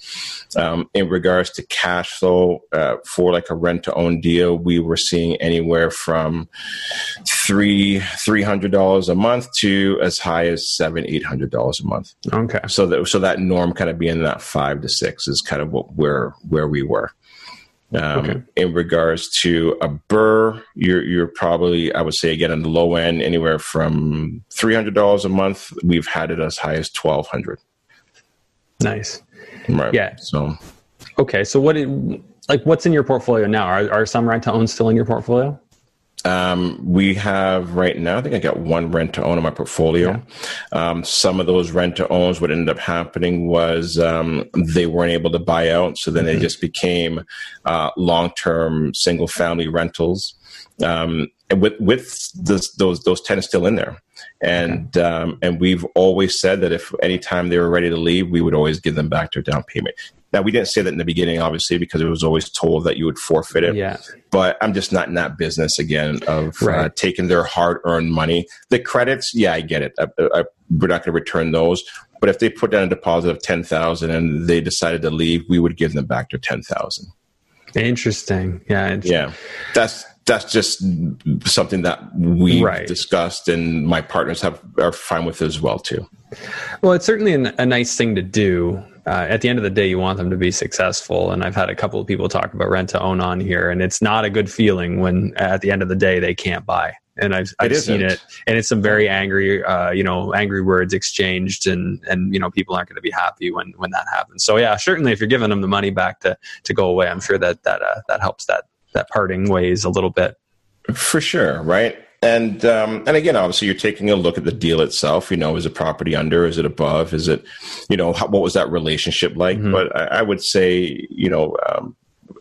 Um, in regards to cash flow uh, for like a rent to own deal, we were seeing anywhere from three three hundred dollars a month to as high as seven eight hundred dollars a month. Okay. So that so that norm kind of being that five to six is kind of what where where we were. Um, okay. In regards to a BRRRR, you're you're probably I would say again on the low end anywhere from three hundred dollars a month. We've had it as high as twelve hundred. Nice. Right. Yeah. So. Okay. So what? like what's in your portfolio now? Are are some rent to own still in your portfolio? Um, we have right now, I think I got one rent to own in my portfolio. Yeah. Um, some of those rent to owns, what ended up happening was um, they weren't able to buy out. So then mm-hmm. they just became uh, long term single family rentals. Um, and with with this, those those tenants still in there, and okay. um, and we've always said that if anytime they were ready to leave, we would always give them back their down payment. Now we didn't say that in the beginning, obviously, because it was always told that you would forfeit it. Yeah. But I'm just not in that business again of uh, right. uh, taking their hard-earned money. The credits, yeah, I get it. I, I, we're not going to return those. But if they put down a deposit of ten thousand and they decided to leave, we would give them back their ten thousand. Interesting. Yeah. Interesting. Yeah. That's that's just something that we right. discussed and my partners have are fine with as well too. Well, it's certainly an, a nice thing to do uh, at the end of the day, you want them to be successful. And I've had a couple of people talk about rent to own on here, and it's not a good feeling when at the end of the day they can't buy. And I've, I've seen it, and it's some very angry, uh, you know, angry words exchanged, and and you know, people aren't going to be happy when when that happens. So yeah, certainly, if you're giving them the money back to to go away, I'm sure that that uh, that helps that that parting ways a little bit. For sure, right? And um, and again, obviously, you're taking a look at the deal itself. You know, is a property under? Is it above? Is it, you know, how, what was that relationship like? Mm-hmm. But I, I, would say, you know, um,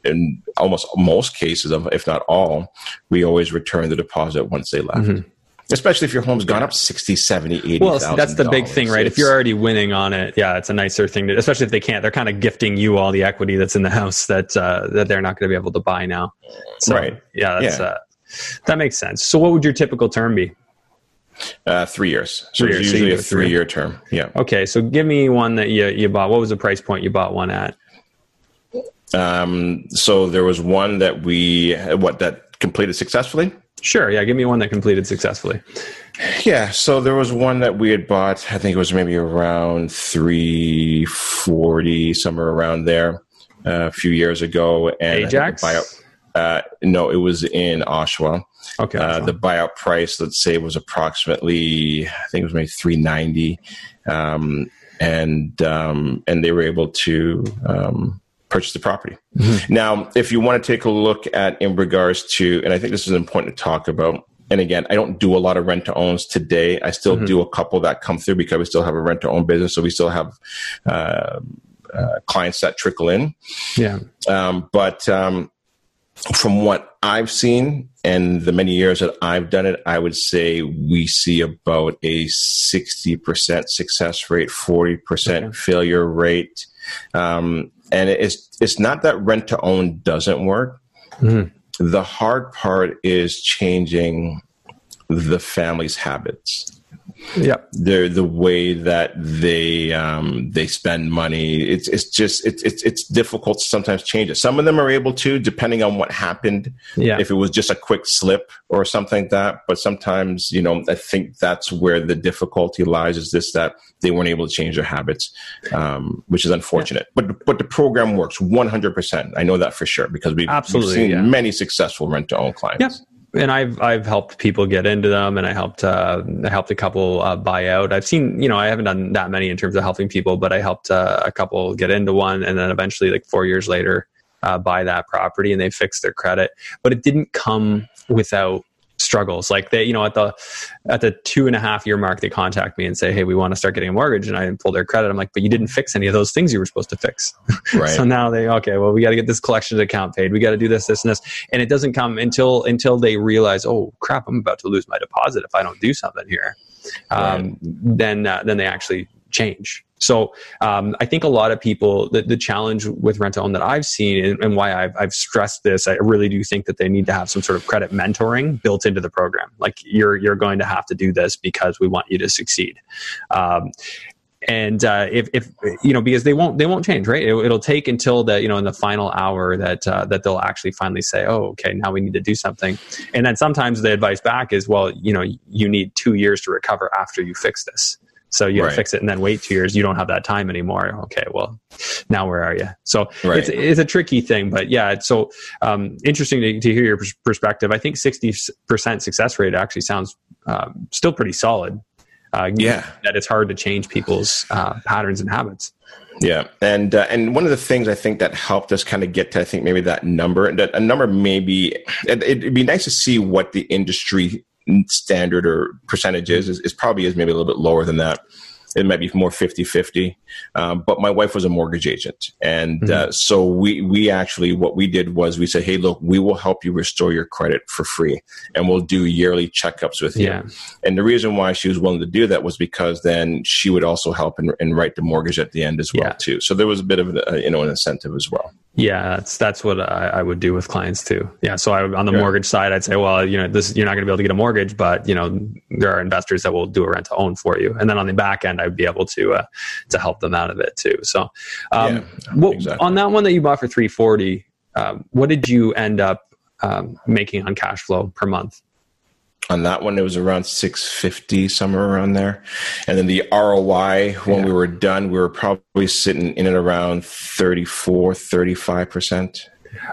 in almost most cases, of if not all, we always return the deposit once they left. Mm-hmm. Especially if your home's gone up 60, 70, 80. Well, that's the big thing, right? If you're already winning on it, yeah, it's a nicer thing to, especially if they can't, they're kind of gifting you all the equity that's in the house that, uh, that they're not going to be able to buy now. So, right. Yeah, that's, yeah. Uh, that makes sense. So what would your typical term be? Uh, three years. So three years. usually so a three year term. Yeah. Okay. So give me one that you, you bought. What was the price point you bought one at? Um, so there was one that we what that completed successfully. Sure. Yeah. Give me one that completed successfully. Yeah. So there was one that we had bought. I think it was maybe around three forty, somewhere around there, uh, a few years ago. And Ajax. Buyout, uh, no, it was in Oshawa. Okay. Uh, the buyout price, let's say, was approximately, I think it was maybe three ninety, um, and um, and they were able to um, purchase the property. Mm-hmm. Now, if you want to take a look at in regards to, and I think this is important to talk about. And again, I don't do a lot of rent to owns today. I still mm-hmm. do a couple that come through because we still have a rent to own business, so we still have. Uh, uh, clients that trickle in. Yeah. Um, but um, from what I've seen and the many years that I've done it, I would say we see about a 60% success rate, 40% okay. failure rate. Um, and it's it's not that rent to own doesn't work. Mm-hmm. The hard part is changing the family's habits yeah. The the way that they um, they spend money. It's it's just it's, it's it's difficult to sometimes change it. Some of them are able to depending on what happened. Yeah. If it was just a quick slip or something like that. But sometimes you know i think that's where the difficulty lies is this that they weren't able to change their habits um, which is unfortunate. Yeah. but but the program works 100% i know that for sure because we've, Absolutely, we've seen yeah. many successful rent to own clients. Yeah and I've I've helped people get into them, and I helped uh, I helped a couple uh, buy out. I've seen you know I haven't done that many in terms of helping people, but I helped uh, a couple get into one, and then eventually, like four years later, uh, buy that property, and they fixed their credit. But it didn't come without struggles. Like they, you know, at the at the two and a half year mark, they contact me and say, "Hey, we want to start getting a mortgage," and I pull their credit. I'm like, "But you didn't fix any of those things you were supposed to fix." [laughs] Right. so now they, okay, well, we got to get this collections account paid. We got to do this, this, and this, and it doesn't come until until they realize, "Oh crap, I'm about to lose my deposit if I don't do something here." Um, right. Then uh, then they actually change. So um, I think a lot of people, the, the challenge with rent to own that I've seen and, and why I've, I've, stressed this, I really do think that they need to have some sort of credit mentoring built into the program. Like you're, you're going to have to do this because we want you to succeed. Um, and uh, if, if you know because they won't they won't change right it, will take until the you know in the final hour that uh, that they'll actually finally say oh okay now we need to do something and then sometimes the advice back is well you know you need two years to recover after you fix this so you right. fix it and then wait two years. You don't have that time anymore. Okay, well, now where are you? So right. it's, it's a tricky thing, but yeah, it's so um, interesting to, to, hear your perspective. I think 60% success rate actually sounds um, still pretty solid. Uh, yeah. That it's hard to change people's uh, patterns and habits. Yeah, and uh, and one of the things I think that helped us kind of get to I think maybe that number that a number maybe it, it'd be nice to see what the industry standard or percentages is, is probably is maybe a little bit lower than that it might be more 50 50 um, but my wife was a mortgage agent and mm-hmm. uh, so we we actually what we did was we said hey look we will help you restore your credit for free and we'll do yearly checkups with yeah. you and the reason why she was willing to do that was because then she would also help and, and write the mortgage at the end as well yeah. too so there was a bit of a, you know an incentive as well yeah, that's that's what I, I, would do with clients too. Yeah, so I, on the yeah. mortgage side, I'd say, well, you know, this you're not going to be able to get a mortgage, but you know, there are investors that will do a rent to own for you, and then on the back end, I'd be able to uh, to help them out of it too. So, um, yeah, what, exactly. on that one that you bought for 340, um, what did you end up um, making on cash flow per month? On that one it was around 650 somewhere around there and then the roi when yeah. we were done we were probably sitting in and around 34 35%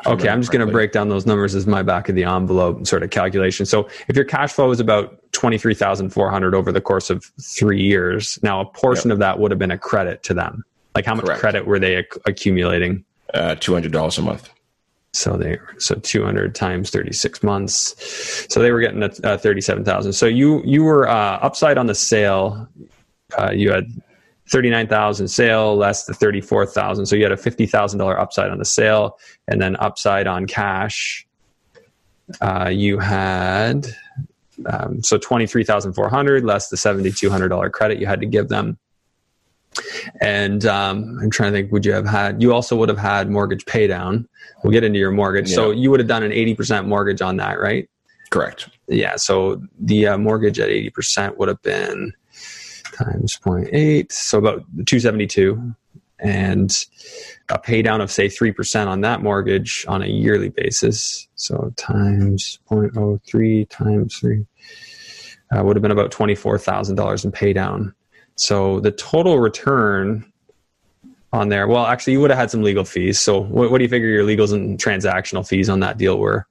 Okay, I'm just going to break down those numbers as my back of the envelope sort of calculation. So if your cash flow is about 23,400 over the course of 3 years, now a portion yep. of that would have been a credit to them. Like how much Correct. credit were they ac- accumulating? Uh, $200 a month. So they so 200 times 36 months. So they were getting a, a 37,000. So you you were uh, upside on the sale. Uh, you had 39,000 sale less the 34,000. So you had a $50,000 upside on the sale and then upside on cash. Uh, you had um, so 23,400 less the $7,200 credit you had to give them. And um, I'm trying to think, would you have had, you also would have had mortgage pay down. We'll get into your mortgage. Yeah. So you would have done an 80% mortgage on that, right? Correct. Yeah. So the uh, mortgage at 80% would have been times 0.8, so about 272. And a pay down of say 3% on that mortgage on a yearly basis. So times 0.03 times 3 uh, would have been about $24,000 in pay down so the total return on there, well, actually, you would have had some legal fees. So what, what do you figure your legals and transactional fees on that deal were?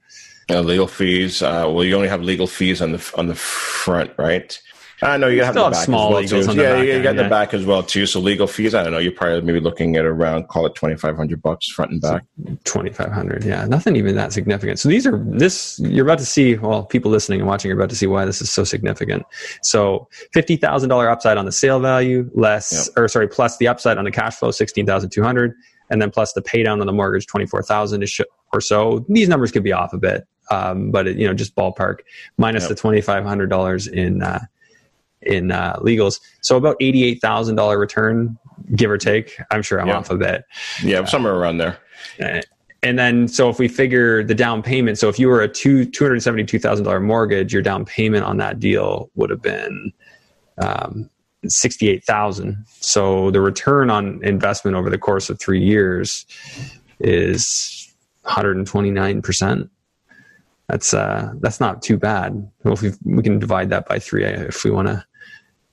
Uh, legal fees. Uh, well, you only have legal fees on the on the front, right? I know you have the back small as well too. Yeah, you got the back as well too. So legal fees, I don't know. You're probably maybe looking at around call it twenty five hundred bucks front and back. Twenty five hundred, yeah, nothing even that significant. So these are this you're about to see. Well, people listening and watching are about to see why this is so significant. So fifty thousand dollar upside on the sale value, less yep. or sorry, plus the upside on the cash flow sixteen thousand two hundred, and then plus the pay down on the mortgage twenty four thousand or so. These numbers could be off a bit, um, but it, you know, just ballpark minus yep. the twenty five hundred dollars in. Uh, in uh, legals. So about eighty-eight thousand dollar return, give or take. I'm sure I'm yeah. off a bit. Yeah, uh, somewhere around there. And then, so if we figure the down payment, so if you were a two two hundred seventy-two thousand dollar mortgage, your down payment on that deal would have been um, sixty-eight thousand. So the return on investment over the course of three years is one hundred and twenty-nine percent that's uh that's not too bad. Well, if we we can divide that by three if we want to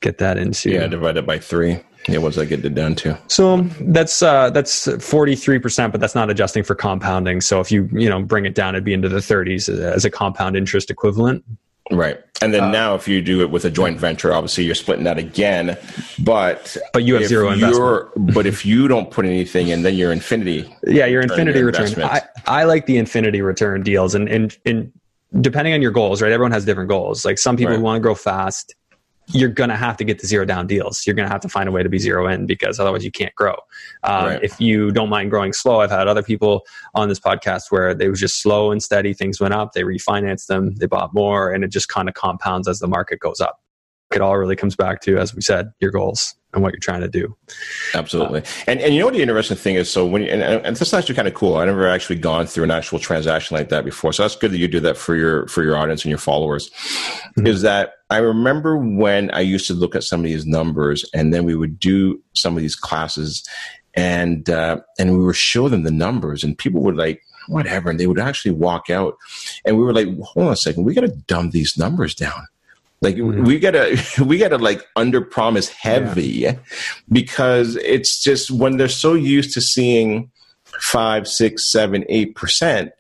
get that into yeah divided by three. Yeah what's that get it down to? So that's uh that's 43% but that's not adjusting for compounding. So if you you know bring it down it'd be into the 30s as a compound interest equivalent. Right. And then uh, now if you do it with a joint venture obviously you're splitting that again but but you have zero investment. but if you don't put anything in then you're infinity yeah your infinity return. I, I like the infinity return deals and and, and depending on your goals right? Everyone has different goals. Like some people right. want to grow fast you're going to have to get the zero down deals. You're going to have to find a way to be zero in because otherwise you can't grow. Um, right. If you don't mind growing slow, I've had other people on this podcast where they was just slow and steady. Things went up, they refinanced them, they bought more, and it just kind of compounds as the market goes up. It all really comes back to, as we said, your goals and what you're trying to do. Absolutely. Uh, and and you know what the interesting thing is? So when and, and this is actually kind of cool. I never actually gone through an actual transaction like that before. So that's good that you do that for your for your audience and your followers. Mm-hmm. Is that I remember when I used to look at some of these numbers, and then we would do some of these classes, and uh, and we would show them the numbers, and people would like whatever, and they would actually walk out, and we were like, hold on a second, we got to dumb these numbers down like mm-hmm. we gotta [laughs] we gotta like under promise heavy yeah. because it's just when they're so used to seeing five, six, seven, eight percent,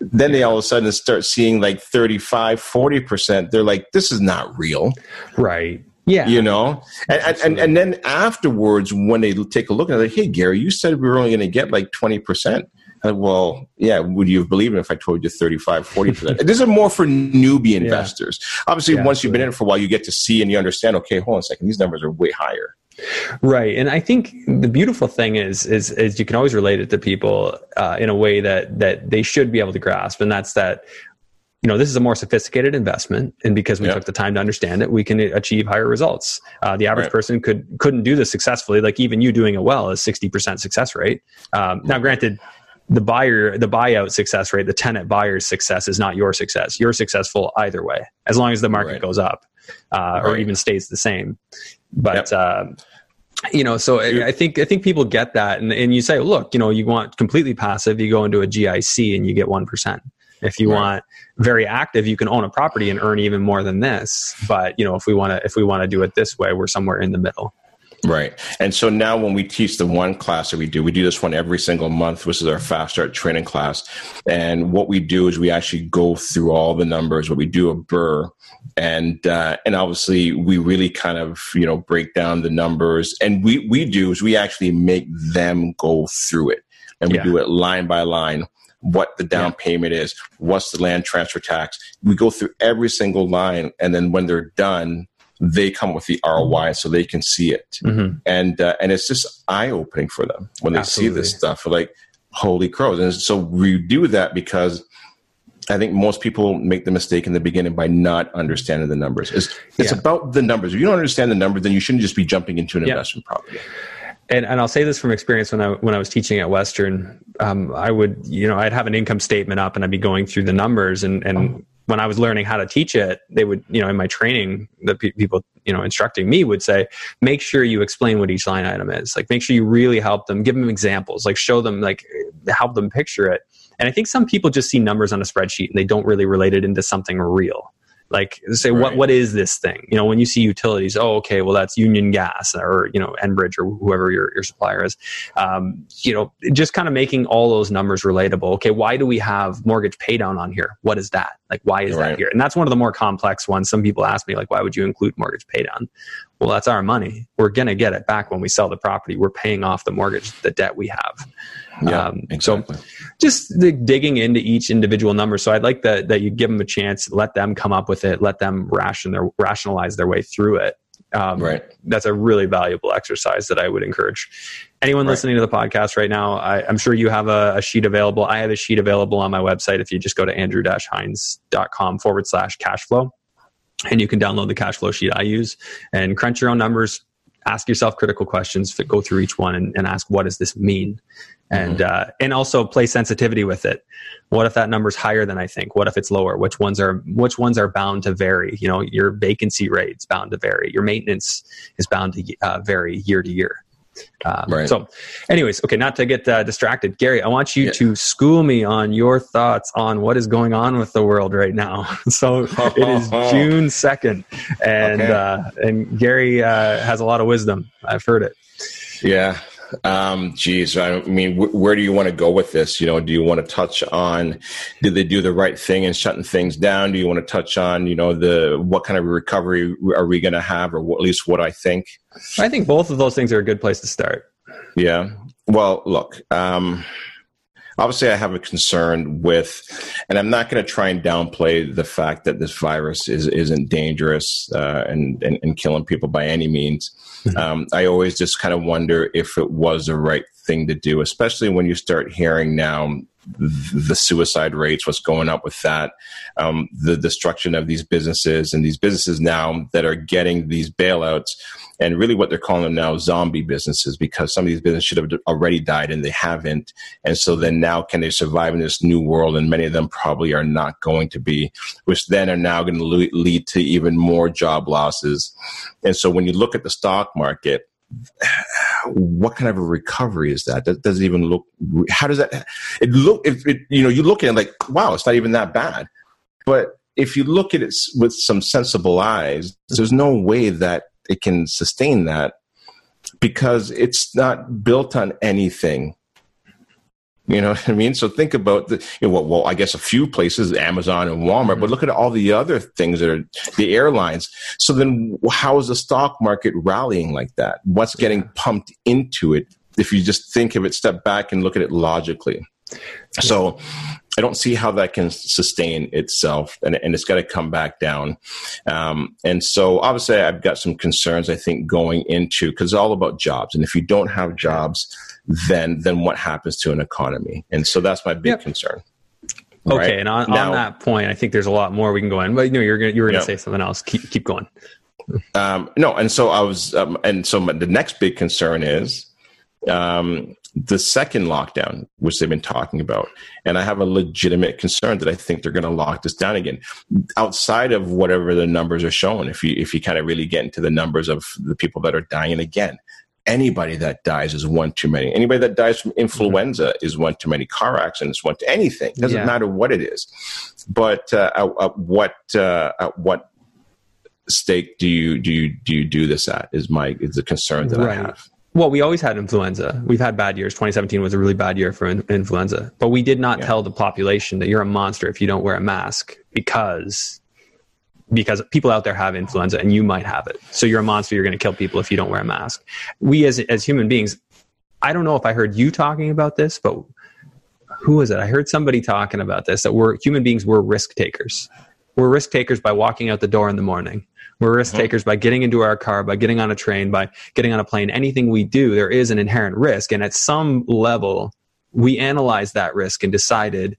then they all of a sudden start seeing like 35, 40 percent. They're like, this is not real. Right. Yeah. You know? And, and, and then afterwards, when they take a look at it, like, hey, Gary, you said we were only going to get like 20% well, yeah, would you have believed it if I told you 35, 40%? [laughs] this is more for newbie investors. Yeah. Obviously, yeah, once absolutely. you've been in it for a while, you get to see and you understand, okay, hold on a second, these numbers are way higher. Right, and I think the beautiful thing is, is, is you can always relate it to people uh, in a way that that they should be able to grasp, and that's that you know this is a more sophisticated investment and because we yep. took the time to understand it we can achieve higher results uh, the average right. person could couldn't do this successfully like even you doing it well is 60% success rate um, now granted the buyer the buyout success rate the tenant buyer's success is not your success you're successful either way as long as the market right. goes up uh, right. or even stays the same but yep. uh, you know so i think i think people get that and, and you say look you know you want completely passive you go into a gic and you get 1% if you right. want very active you can own a property and earn even more than this but you know if we want to if we want to do it this way we're somewhere in the middle Right. And so now when we teach the one class that we do, we do this one every single month, which is our fast start training class. And what we do is we actually go through all the numbers, what we do a BRRRR. And uh, and obviously we really kind of, you know, break down the numbers. And we, we do is we actually make them go through it. And we yeah. do it line by line what the down yeah. payment is, what's the land transfer tax. We go through every single line, and then when they're done, they come with the ROI so they can see it, mm-hmm. and uh, and it's just eye opening for them when they Absolutely. see this stuff. Like holy crows! And so we do that because I think most people make the mistake in the beginning by not understanding the numbers. It's, it's yeah. about the numbers. If you don't understand the numbers, then you shouldn't just be jumping into an yeah. investment property. And, and I'll say this from experience when I when I was teaching at Western, um, I would you know I'd have an income statement up and I'd be going through the numbers and and when I was learning how to teach it, they would, you know, in my training, the pe- people, you know, instructing me would say, make sure you explain what each line item is. Like, make sure you really help them, give them examples, like show them, like, help them picture it. And I think some people just see numbers on a spreadsheet and they don't really relate it into something real. Like say right. what what is this thing? You know, when you see utilities, oh okay, well that's Union Gas or you know Enbridge or whoever your your supplier is. Um, you know, just kind of making all those numbers relatable. Okay, why do we have mortgage paydown on here? What is that? Like why is right. that here? And that's one of the more complex ones. Some people ask me like, why would you include mortgage paydown? Well, that's our money. We're gonna get it back when we sell the property. We're paying off the mortgage, the debt we have. Yeah, um, exactly. So just the digging into each individual number. So I'd like that that you give them a chance, let them come up with it, let them ration their rationalize their way through it. Um, right. That's a really valuable exercise that I would encourage anyone right. listening to the podcast right now. I, am sure you have a, a, sheet available. I have a sheet available on my website. If you just go to andrew-hines.com forward slash cash flow, and you can download the cash flow sheet I use and crunch your own numbers. Ask yourself critical questions. Go through each one and, and ask, what does this mean? and mm-hmm. uh, and also play sensitivity with it. What if that number's higher than I think? What if it's lower? Which ones are which ones are bound to vary? You know, your vacancy rate's bound to vary. Your maintenance is bound to uh, vary year to year. Um, right. So, anyways, okay, not to get uh, distracted, Gary, I want you yeah. to school me on your thoughts on what is going on with the world right now. [laughs] so it is [laughs] June second, and okay. uh, and Gary uh, has a lot of wisdom. I've heard it. Yeah, um, geez, I mean, where do you want to go with this? You know, do you want to touch on did they do the right thing in shutting things down? Do you want to touch on, you know, the what kind of recovery are we going to have, or at least what I think? I think both of those things are a good place to start. Yeah. Well, look. Um, obviously I have a concern with, and I'm not going to try and downplay the fact that this virus is isn't dangerous uh, and, and, and killing people by any means. Mm-hmm. Um, I always just kind of wonder if it was the right thing to do, especially when you start hearing now the suicide rates, what's going up with that, um, the destruction of these businesses and these businesses now that are getting these bailouts and really what they're calling them now zombie businesses because some of these businesses should have already died and they haven't. And so then now can they survive in this new world? And many of them probably are not going to be, which then are now going to lead to even more job losses. And so when you look at the stock market, what kind of a recovery is that? That does it even look? How does that? It look. If it, you know, you look at it like, wow, it's not even that bad. But if you look at it with some sensible eyes, there's no way that it can sustain that because it's not built on anything. You know [laughs] what I mean? So think about the you know, well, well, I guess a few places, Amazon and Walmart, mm-hmm. but look at all the other things that are the airlines. So then, how is the stock market rallying like that? What's getting pumped into it? If you just think of it, step back and look at it logically. So I don't see how that can sustain itself, and, and it's got to come back down. Um, and so, obviously, I've got some concerns. I think going into because it's all about jobs, and if you don't have jobs, then then what happens to an economy? And so that's my big yep. concern. Okay, right? and on, now, on, that point, I think there's a lot more we can go in. But you know, you're gonna, you were going to say something else. Keep keep going. Um, no, and so I was, um, and so my, the next big concern is um, the second lockdown, which they've been talking about. And I have a legitimate concern that I think they're going to lock this down again, outside of whatever the numbers are showing. If you if you kind of really get into the numbers of the people that are dying again, anybody that dies is one too many. Anybody that dies from influenza mm-hmm. is one too many. Car accidents, one to anything. Doesn't yeah. matter what it is. But uh, at, at what uh, at what stake do you do you do you do this at? Is my is the concern that right. I have. Well, we always had influenza. We've had bad years. 2017 was a really bad year for in- influenza, but we did not yeah. tell the population that you're a monster if you don't wear a mask because because people out there have influenza and you might have it. So you're a monster. You're going to kill people if you don't wear a mask. We as as human beings, I don't know if I heard you talking about this, but who was it? I heard somebody talking about this that we're human beings. We're risk takers. We're risk takers by walking out the door in the morning. We're risk mm-hmm. takers by getting into our car, by getting on a train, by getting on a plane. Anything we do, there is an inherent risk. And at some level, we analyze that risk and decided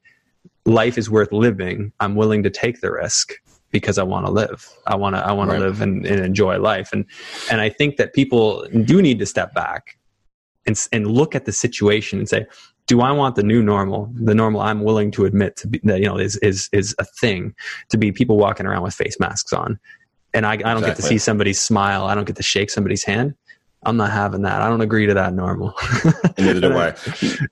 life is worth living. I'm willing to take the risk because I want to live. I want to I want right. to live and, and, enjoy life. And and I think that people do need to step back and and look at the situation and say, do I want the new normal, the normal I'm willing to admit to be that you know is is is a thing to be people walking around with face masks on and I, I don't exactly. get to see somebody smile. I don't get to shake somebody's hand. I'm not having that. I don't agree to that normal. [laughs] Neither do I.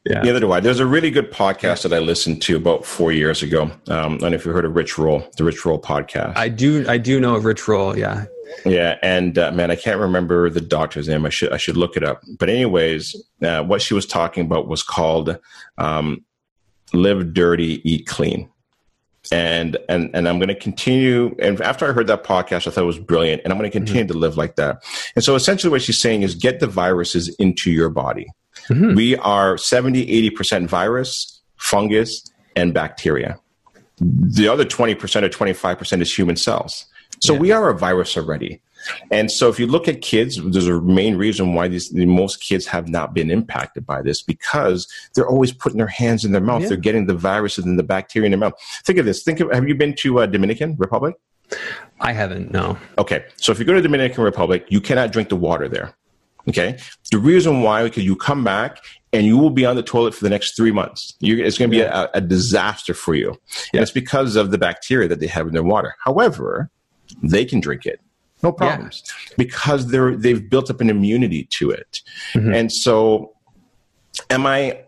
Yeah. Neither do I. There's a really good podcast that I listened to about four years ago. Um, I don't know if you heard of Rich Roll, the Rich Roll podcast. I do. I do know of Rich Roll. Yeah. Yeah, and uh, man, I can't remember the doctor's name. I should I should look it up. But anyways, uh, what she was talking about was called um, "Live Dirty, Eat Clean." And and and I'm going to continue. And after I heard that podcast, I thought it was brilliant, and I'm going to continue mm-hmm. to live like that. And so, essentially, what she's saying is get the viruses into your body. Mm-hmm. We are 70, 80 percent virus, fungus, and bacteria. The other 20 percent or 25 percent is human cells. So yeah. we are a virus already. And so, if you look at kids, there's a main reason why these most kids have not been impacted by this because they're always putting their hands in their mouth. Yeah. They're getting the viruses and the bacteria in their mouth. Think of this. Think of have you been to uh, Dominican Republic? I haven't. No. Okay, so if you go to Dominican Republic, you cannot drink the water there. Okay, the reason why because you come back and you will be on the toilet for the next three months. You're, it's going to be yeah. a, a, disaster for you, yeah. and it's because of the bacteria that they have in their water. However, they can drink it no problems yeah. because they're they've built up an immunity to it mm-hmm. and so am i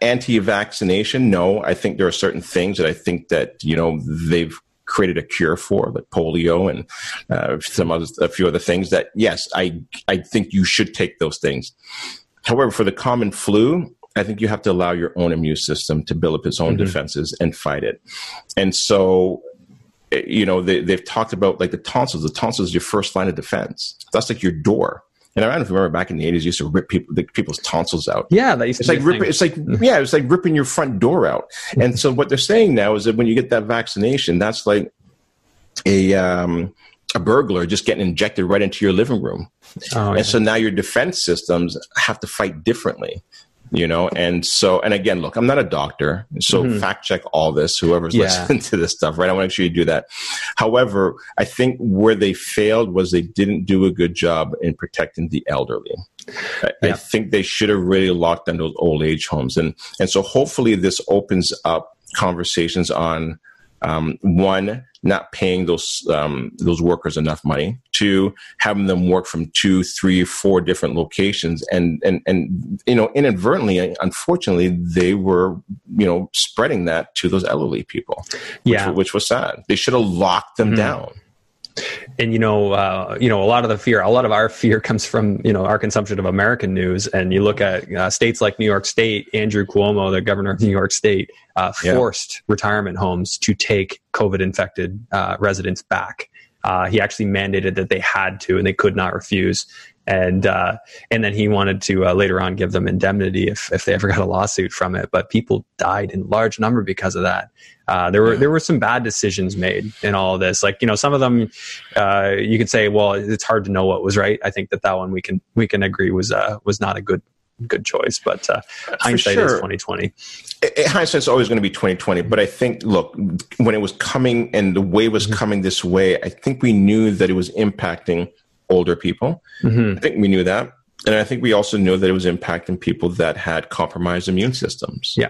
anti-vaccination no i think there are certain things that i think that you know they've created a cure for like polio and uh, some other a few other things that yes i i think you should take those things however for the common flu I think you have to allow your own immune system to build up its own mm-hmm. defenses and fight it. And so you know, they, they've talked about like the tonsils. The tonsils is your first line of defense. That's like your door. And I don't know if you remember back in the eighties, used to rip people, the, people's tonsils out. Yeah, that used it's like ripping. It's like mm-hmm. yeah, it's like ripping your front door out. And so what they're saying now is that when you get that vaccination, that's like a um, a burglar just getting injected right into your living room. Oh, and yeah. so now your defense systems have to fight differently you know and so and again look i'm not a doctor so mm-hmm. fact check all this whoever's yeah. listening to this stuff right i want to make sure you do that however i think where they failed was they didn't do a good job in protecting the elderly I, yeah. I think they should have really locked down those old age homes and and so hopefully this opens up conversations on um, one, not paying those um, those workers enough money. Two, having them work from two, three, four different locations, and and and you know, inadvertently, unfortunately, they were you know spreading that to those elderly people. Which, yeah, which was sad. They should have locked them mm-hmm. down and you know, uh, you know, a lot of the fear, a lot of our fear comes from you know our consumption of American news. And you look at uh, states like New York State, Andrew Cuomo, the governor of New York State, uh, forced yeah. retirement homes to take COVID infected uh, residents back. Uh, he actually mandated that they had to, and they could not refuse and uh, and then he wanted to uh, later on give them indemnity if if they ever got a lawsuit from it. But people died in large number because of that. Uh, there were there were some bad decisions made in all of this. Like you know, some of them uh, you could say, well, it's hard to know what was right. I think that that one we can we can agree was uh, was not a good good choice. But uh, hindsight sure. is twenty twenty. Hindsight is always going to be twenty twenty. But I think, look, when it was coming and the way was mm-hmm. coming this way, I think we knew that it was impacting older people. Mm-hmm. I think we knew that. And I think we also knew that it was impacting people that had compromised immune systems. Yeah.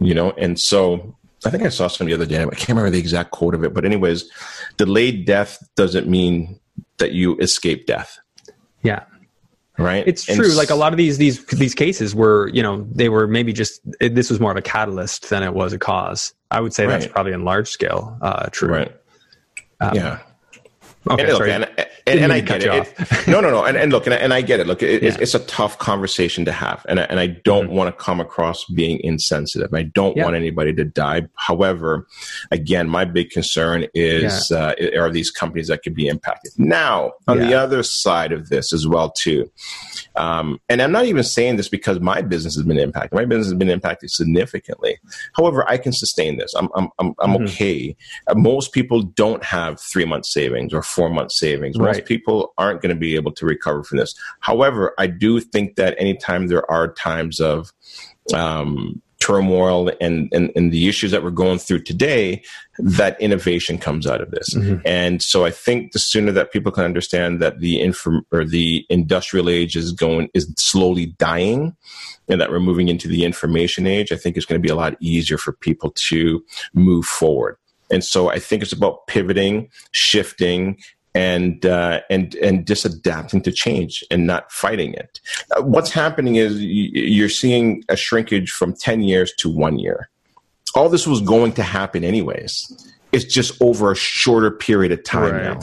You know, and so I think I saw some the other day. I can't remember the exact quote of it, but anyways, delayed death doesn't mean that you escape death. Yeah. Right. It's and true. like a lot of these these these cases were, you know, they were maybe just it, this was more of a catalyst than it was a cause. I would say right. that's probably in large scale uh, true. Right. Um, yeah. Okay, and look, sorry. and, and, and I get it. it. [laughs] no, no, no. And, and look, and, and I get it. Look, it, yeah. it's, it's, a tough conversation to have, and and I don't mm-hmm. want to come across being insensitive. I don't yeah. want anybody to die. However, again, my big concern is yeah. uh, are these companies that could be impacted. Now, on the other side of this as well, too. Um, and I'm not even saying this because my business has been impacted. My business has been impacted significantly. However, I can sustain this. I'm I'm I'm, I'm mm-hmm. okay. Uh, most people don't have three month savings or four month savings. Most people aren't going to be able to recover from this. However, I do think that anytime there are times of um, turmoil and, and, and the issues that we're going through today, that innovation comes out of this. Mm-hmm. And so I think the sooner that people can understand that the inform or the industrial age is going is slowly dying and that we're moving into the information age, I think it's going to be a lot easier for people to move forward. And so I think it's about pivoting, shifting, and uh, and and just adapting to change and not fighting it. Uh, what's happening is you're seeing a shrinkage from ten years to one year. All this was going to happen anyways. It's just over a shorter period of time right. now.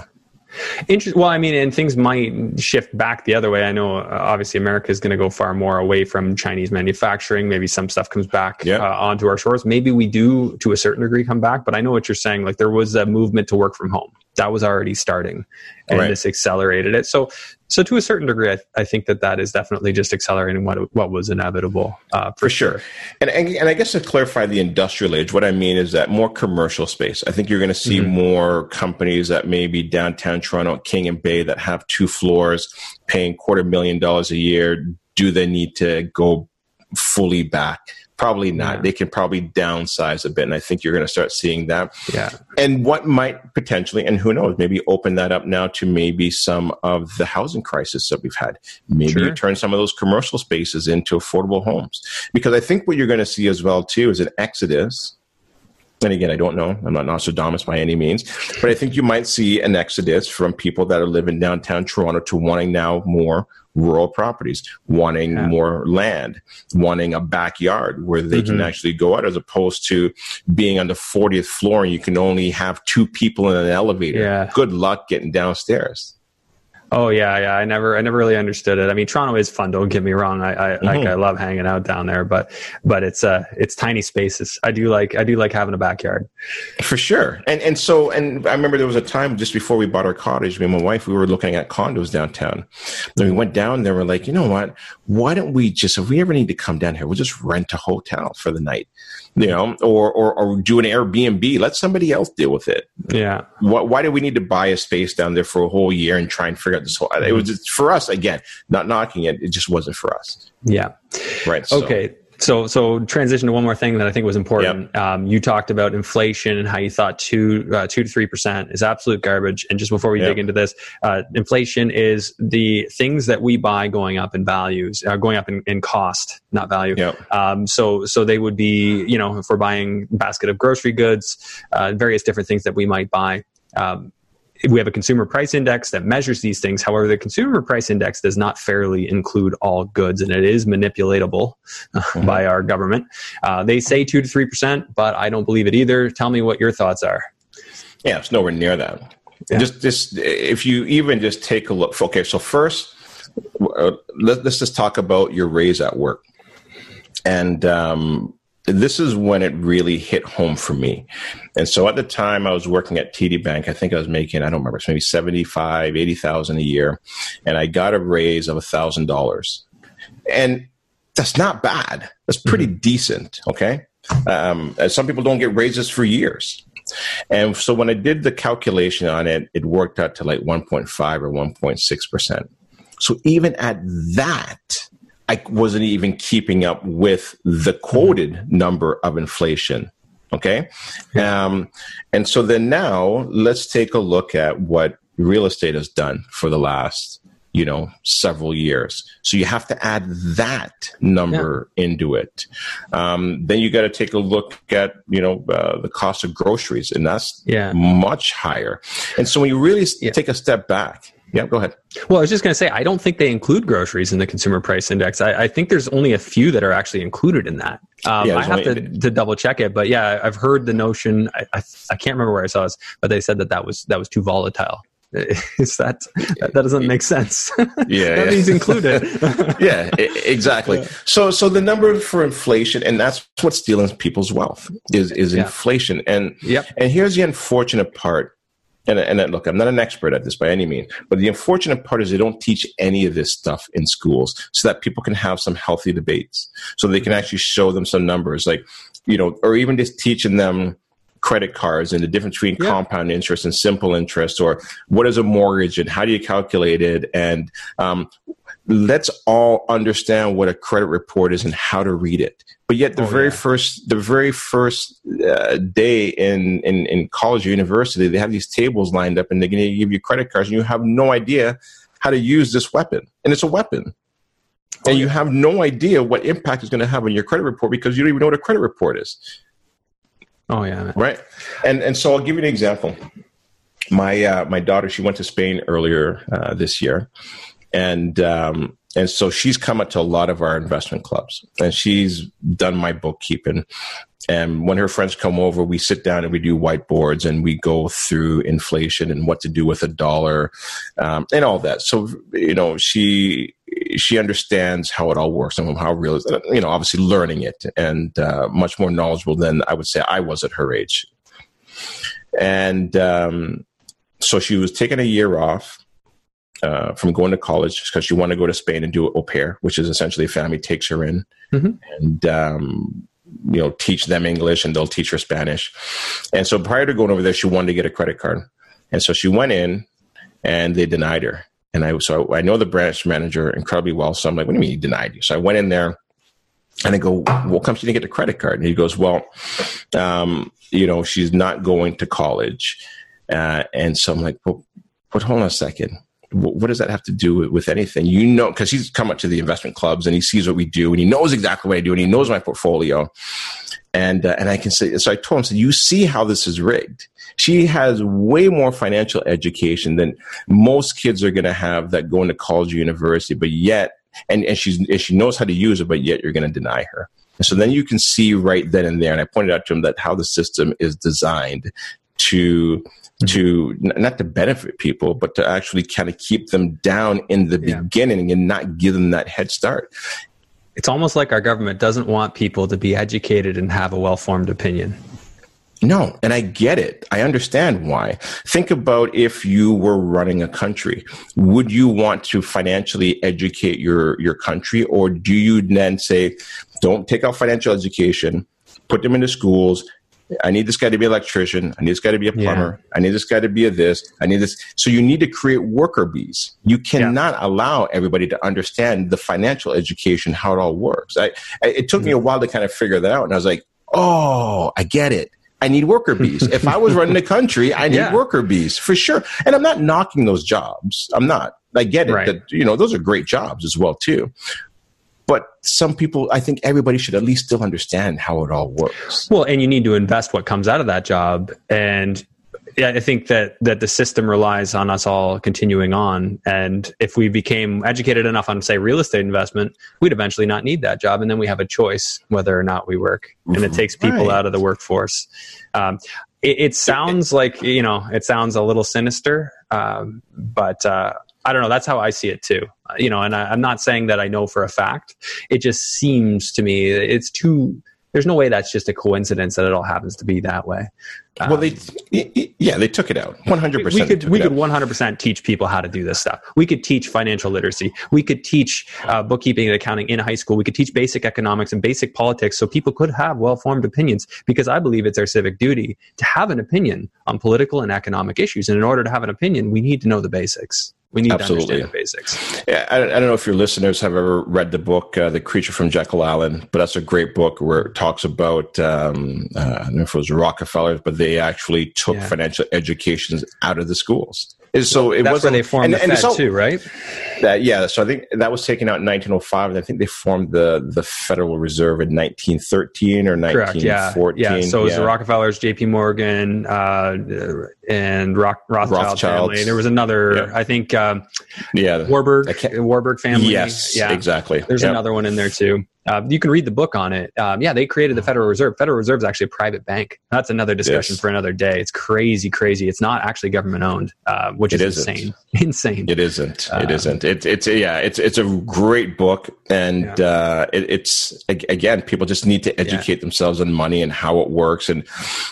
Inter- well, I mean, and things might shift back the other way. I know, uh, obviously, America is going to go far more away from Chinese manufacturing. Maybe some stuff comes back uh, onto our shores. Maybe we do, to a certain degree, come back. But I know what you're saying. Like there was a movement to work from home that was already starting, and right. this accelerated it. So, so to a certain degree, I, I, think that that is definitely just accelerating what what was inevitable uh, for, sure. And, and, and I guess to clarify the industrial age, what I mean is that more commercial space. I think you're going to see mm-hmm. more companies that maybe downtown Toronto, King and Bay, that have two floors, paying quarter million dollars a year. Do they need to go fully back? Probably not. Yeah. They can probably downsize a bit. And I think you're going to start seeing that. Yeah. And what might potentially, and who knows, maybe open that up now to maybe some of the housing crisis that we've had. Maybe sure. you turn some of those commercial spaces into affordable homes. Because I think what you're going to see as well, too, is an exodus and again, I don't know. I'm not Nostradamus by any means, but I think you might see an exodus from people that are living downtown Toronto to wanting now more rural properties, wanting yeah. more land, wanting a backyard where they mm-hmm. can actually go out as opposed to being on the 40th floor and you can only have two people in an elevator. Yeah. Good luck getting downstairs. Oh yeah, yeah. I never, I never really understood it. I mean, Toronto is fun. Don't get me wrong. I, I mm-hmm. like, I love hanging out down there, but, but it's, uh, it's tiny spaces. I do like, I do like having a backyard. For sure. And and so, and I remember there was a time just before we bought our cottage, me and my wife, we were looking at condos downtown. And we went down there. We're like, you know what? Why don't we just, if we ever need to come down here, we'll just rent a hotel for the night you know, or, or, or do an Airbnb. Let somebody else deal with it. Yeah. Why, why do we need to buy a space down there for a whole year and try and figure out this whole? It was just, for us again, not knocking it. It just wasn't for us. Yeah. Right. So. Okay. So, so transition to one more thing that I think was important. Yep. Um, you talked about inflation and how you thought two, uh, two to three percent is absolute garbage. And just before we yep. dig into this, uh, inflation is the things that we buy going up in values, uh, going up in, in cost, not value. Yep. Um, so, so they would be, you know, if we're buying basket of grocery goods, uh, various different things that we might buy. Um, we have a consumer price index that measures these things. However, the consumer price index does not fairly include all goods, and it is manipulatable mm-hmm. by our government. Uh, they say two to three percent, but I don't believe it either. Tell me what your thoughts are. Yeah, it's nowhere near that. Yeah. Just, just if you even just take a look. Okay, so first, uh, let, us just talk about your raise at work, and um, this is when it really hit home for me. And so at the time I was working at TD Bank, I think I was making, I don't remember, maybe 75, 80,000 a year. And I got a raise of $1,000. And that's not bad. That's pretty mm-hmm. decent. Okay. Um, some people don't get raises for years. And so when I did the calculation on it, it worked out to like 1.5 or 1.6%. So even at that, I wasn't even keeping up with the quoted number of inflation. Okay. Um, and so then now let's take a look at what real estate has done for the last, you know, several years. So you have to add that number yeah. into it. Um, then you got to take a look at, you know, uh, the cost of groceries, and that's yeah. much higher. And so when you really yeah. take a step back yeah, go ahead. Well, I was just going to say, I don't think they include groceries in the consumer price index. I, I think there's only a few that are actually included in that. Um, yeah, I have to, to double check it, but yeah, I've heard the notion. I, I, I, can't remember where I saw this, but they said that that was that was too volatile. [laughs] Is that that doesn't make sense? [laughs] Yeah, that yeah. means included. [laughs] yeah, exactly. Yeah. So, so the number for inflation, and that's what's stealing people's wealth is is inflation. And yep. and here's the unfortunate part. And, and look, I'm not an expert at this by any means, but the unfortunate part is they don't teach any of this stuff in schools so that people can have some healthy debates, so they can actually show them some numbers, like you know, or even just teaching them credit cards and the difference between yeah. compound interest and simple interest, or what is a mortgage and how do you calculate it, and um, let's all understand what a credit report is and how to read it. But yet, the oh, very yeah. first, the very first uh, day in, in in college or university, they have these tables lined up, and they're going to give you credit cards, and you have no idea how to use this weapon, and it's a weapon. Oh, and you yeah. have no idea what impact it's going to have on your credit report because you don't even know what a credit report is. Oh yeah, right. And and so I'll give you an example. My uh, my daughter, she went to Spain earlier uh, this year, and um, and so she's come up to a lot of our investment clubs, and she's done my bookkeeping. And when her friends come over, we sit down and we do whiteboards and we go through inflation and what to do with a dollar, um, and all that. So you know, she she understands how it all works and how real is you know obviously learning it and uh, much more knowledgeable than i would say i was at her age and um, so she was taking a year off uh, from going to college because she wanted to go to spain and do au pair which is essentially a family takes her in mm-hmm. and um, you know teach them english and they'll teach her spanish and so prior to going over there she wanted to get a credit card and so she went in and they denied her and I so I know the branch manager incredibly well. So I'm like, what do you mean he denied you? So I went in there and I go, what comes you to get the credit card? And he goes, well, um, you know, she's not going to college. Uh, and so I'm like, well, but hold on a second. What does that have to do with, anything? You know, because he's come up to the investment clubs and he sees what we do and he knows exactly what I do and he knows my portfolio. And uh, and I can say, so I told him, so you see how this is rigged. She has way more financial education than most kids are going to have that go into college or university, but yet, and, and she's, and she knows how to use it, but yet you're going to deny her. And so then you can see right then and there, and I pointed out to him that how the system is designed to. To not to benefit people, but to actually kind of keep them down in the yeah. beginning and not give them that head start. It's almost like our government doesn't want people to be educated and have a well formed opinion. No, and I get it. I understand why. Think about if you were running a country. Would you want to financially educate your, your country, or do you then say, don't take out financial education, put them into schools, I need this guy to be an electrician. I need this guy to be a plumber. Yeah. I need this guy to be a this. I need this. So you need to create worker bees. You cannot yeah. allow everybody to understand the financial education, how it all works. I, I it took mm-hmm. me a while to kind of figure that out. And I was like, oh, I get it. I need worker bees. if I was running the country, I need [laughs] yeah. worker bees for sure. And I'm not knocking those jobs. I'm not. I get it right. that you know those are great jobs as well too. But some people, I think everybody should at least still understand how it all works. Well, and you need to invest what comes out of that job. And yeah, I think that that the system relies on us all continuing on. And if we became educated enough on, say, real estate investment, we'd eventually not need that job, and then we have a choice whether or not we work. And it takes people right. out of the workforce. Um, it, it, sounds like you know, it sounds a little sinister, um, but uh, I don't know. That's how I see it too. You know, and I, I'm not saying that I know for a fact. It just seems to me it's too there's no way that's just a coincidence that it all happens to be that way. Um, well, they yeah, they took it out 100. percent We could we could 100 percent teach people how to do this stuff. We could teach financial literacy. We could teach uh, bookkeeping and accounting in high school. We could teach basic economics and basic politics, so people could have well formed opinions. Because I believe it's our civic duty to have an opinion on political and economic issues. And in order to have an opinion, we need to know the basics. We need Absolutely. to understand the basics. Yeah, I, I, don't know if your listeners have ever read the book uh, "The Creature from Jekyll Island," but that's a great book where it talks about um, uh, I don't know if it was Rockefellers, but they actually took yeah. financial educations out of the schools. So it was where they formed and, the Fed too, right? That yeah. So I think that was taken out in 1905, and I think they formed the the Federal Reserve in 1913 or 1914. Yeah, yeah. So it was yeah. the Rockefellers, J.P. Morgan, uh, and Rock, Rothschild, Rothschild, family. There was another, yeah. I think, um, yeah, Warburg, Warburg family. Yes, yeah, exactly. There's yep. another one in there too. Uh, you can read the book on it. Um, yeah, they created the Federal Reserve. Federal Reserve is actually a private bank. That's another discussion Yes. for another day. It's crazy, crazy. It's not actually government owned, uh, which It is isn't. insane. [laughs] Insane. It isn't. Um, it isn't. It's it's yeah. It's it's a great book, and uh, it, it's again, people just need to educate themselves on money and how it works, and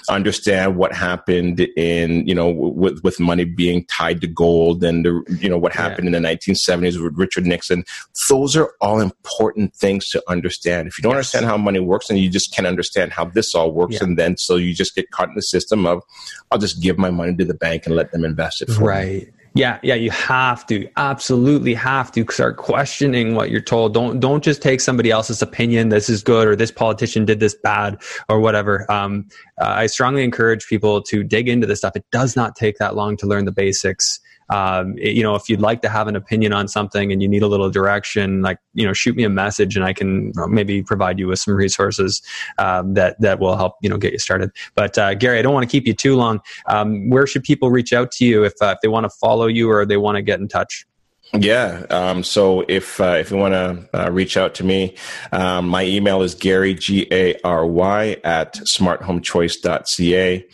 understand what happened in you know with with money being tied to gold, and the, you know what Yeah. happened in the 1970s with Richard Nixon. Those are all important things to understand. If you don't Yes. understand how money works, then you just can't understand how this all works, Yeah. and then so you just get caught in the system of I'll just give my money to the bank and let them invest it for me. Right. Yeah, yeah, you have to absolutely have to start questioning what you're told. Don't don't just take somebody else's opinion. This is good, or this politician did this bad, or whatever. Um, uh, I strongly encourage people to dig into this stuff. It does not take that long to learn the basics. Um, it- you know, if you'd like to have an opinion on something and you need a little direction, like you know, shoot me a message and I can maybe provide you with some resources um, that that will help you know get you started. But uh, Gary, I don't want to keep you too long um, where should people reach out to you if, uh, if they want to follow you or they want to get in touch? Yeah. Um, so if uh, if you want to uh, reach out to me, um, my email is Gary G A R Y at smarthomechoice.ca.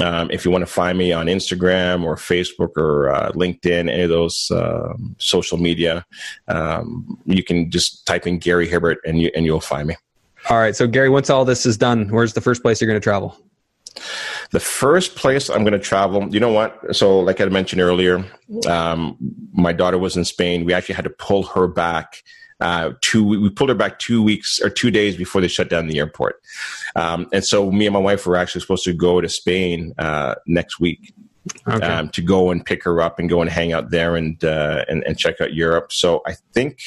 Um, if you want to find me on Instagram or Facebook or uh, LinkedIn, any of those um social media, um, you can just type in Gary Hibbert and you and you'll find me. All right. So, Gary, once all this is done, where's the first place you're going to travel? The first place I'm going to travel, you know what? So, like I mentioned earlier, um, my daughter was in Spain. We actually had to pull her back. Uh, two, we pulled her back two weeks or two days before they shut down the airport. Um, and so, me and my wife were actually supposed to go to Spain uh, next week Okay. um, to go and pick her up and go and hang out there and, uh, and and check out Europe. So, I think.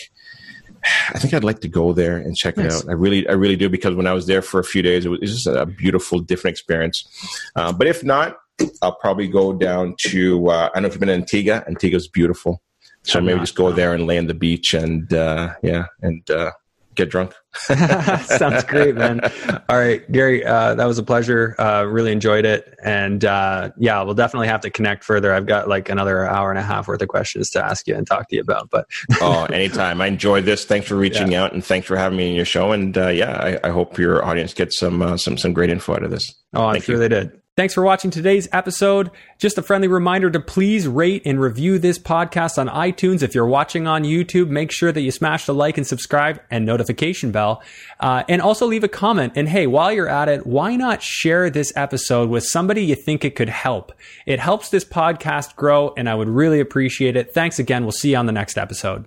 I think I'd like to go there and check Nice. it out. I really, I really do because when I was there for a few days, it was, it was just a beautiful, different experience. Uh, but if not, I'll probably go down to. Uh, I don't know if you've been in Antigua. Antigua's beautiful, so I'm maybe not, just go no. there and lay on the beach and uh, yeah, and uh, get drunk. [laughs] [laughs] Sounds great, man. All right, Gary, uh, that was a pleasure. Uh, really enjoyed it. And uh, yeah, we'll definitely have to connect further. I've got like another hour and a half worth of questions to ask you and talk to you about. But [laughs] oh, anytime. I enjoyed this. Thanks for reaching out and thanks for having me in your show. And uh, yeah, I, I hope your audience gets some uh, some some great info out of this. Oh, I'm Thank sure you. they did. Thanks for watching today's episode. Just a friendly reminder to please rate and review this podcast on iTunes. If you're watching on YouTube, make sure that you smash the like and subscribe and notification bell. Uh, and also leave a comment. And hey, while you're at it, why not share this episode with somebody you think it could help? It helps this podcast grow, and I would really appreciate it. Thanks again. We'll see you on the next episode.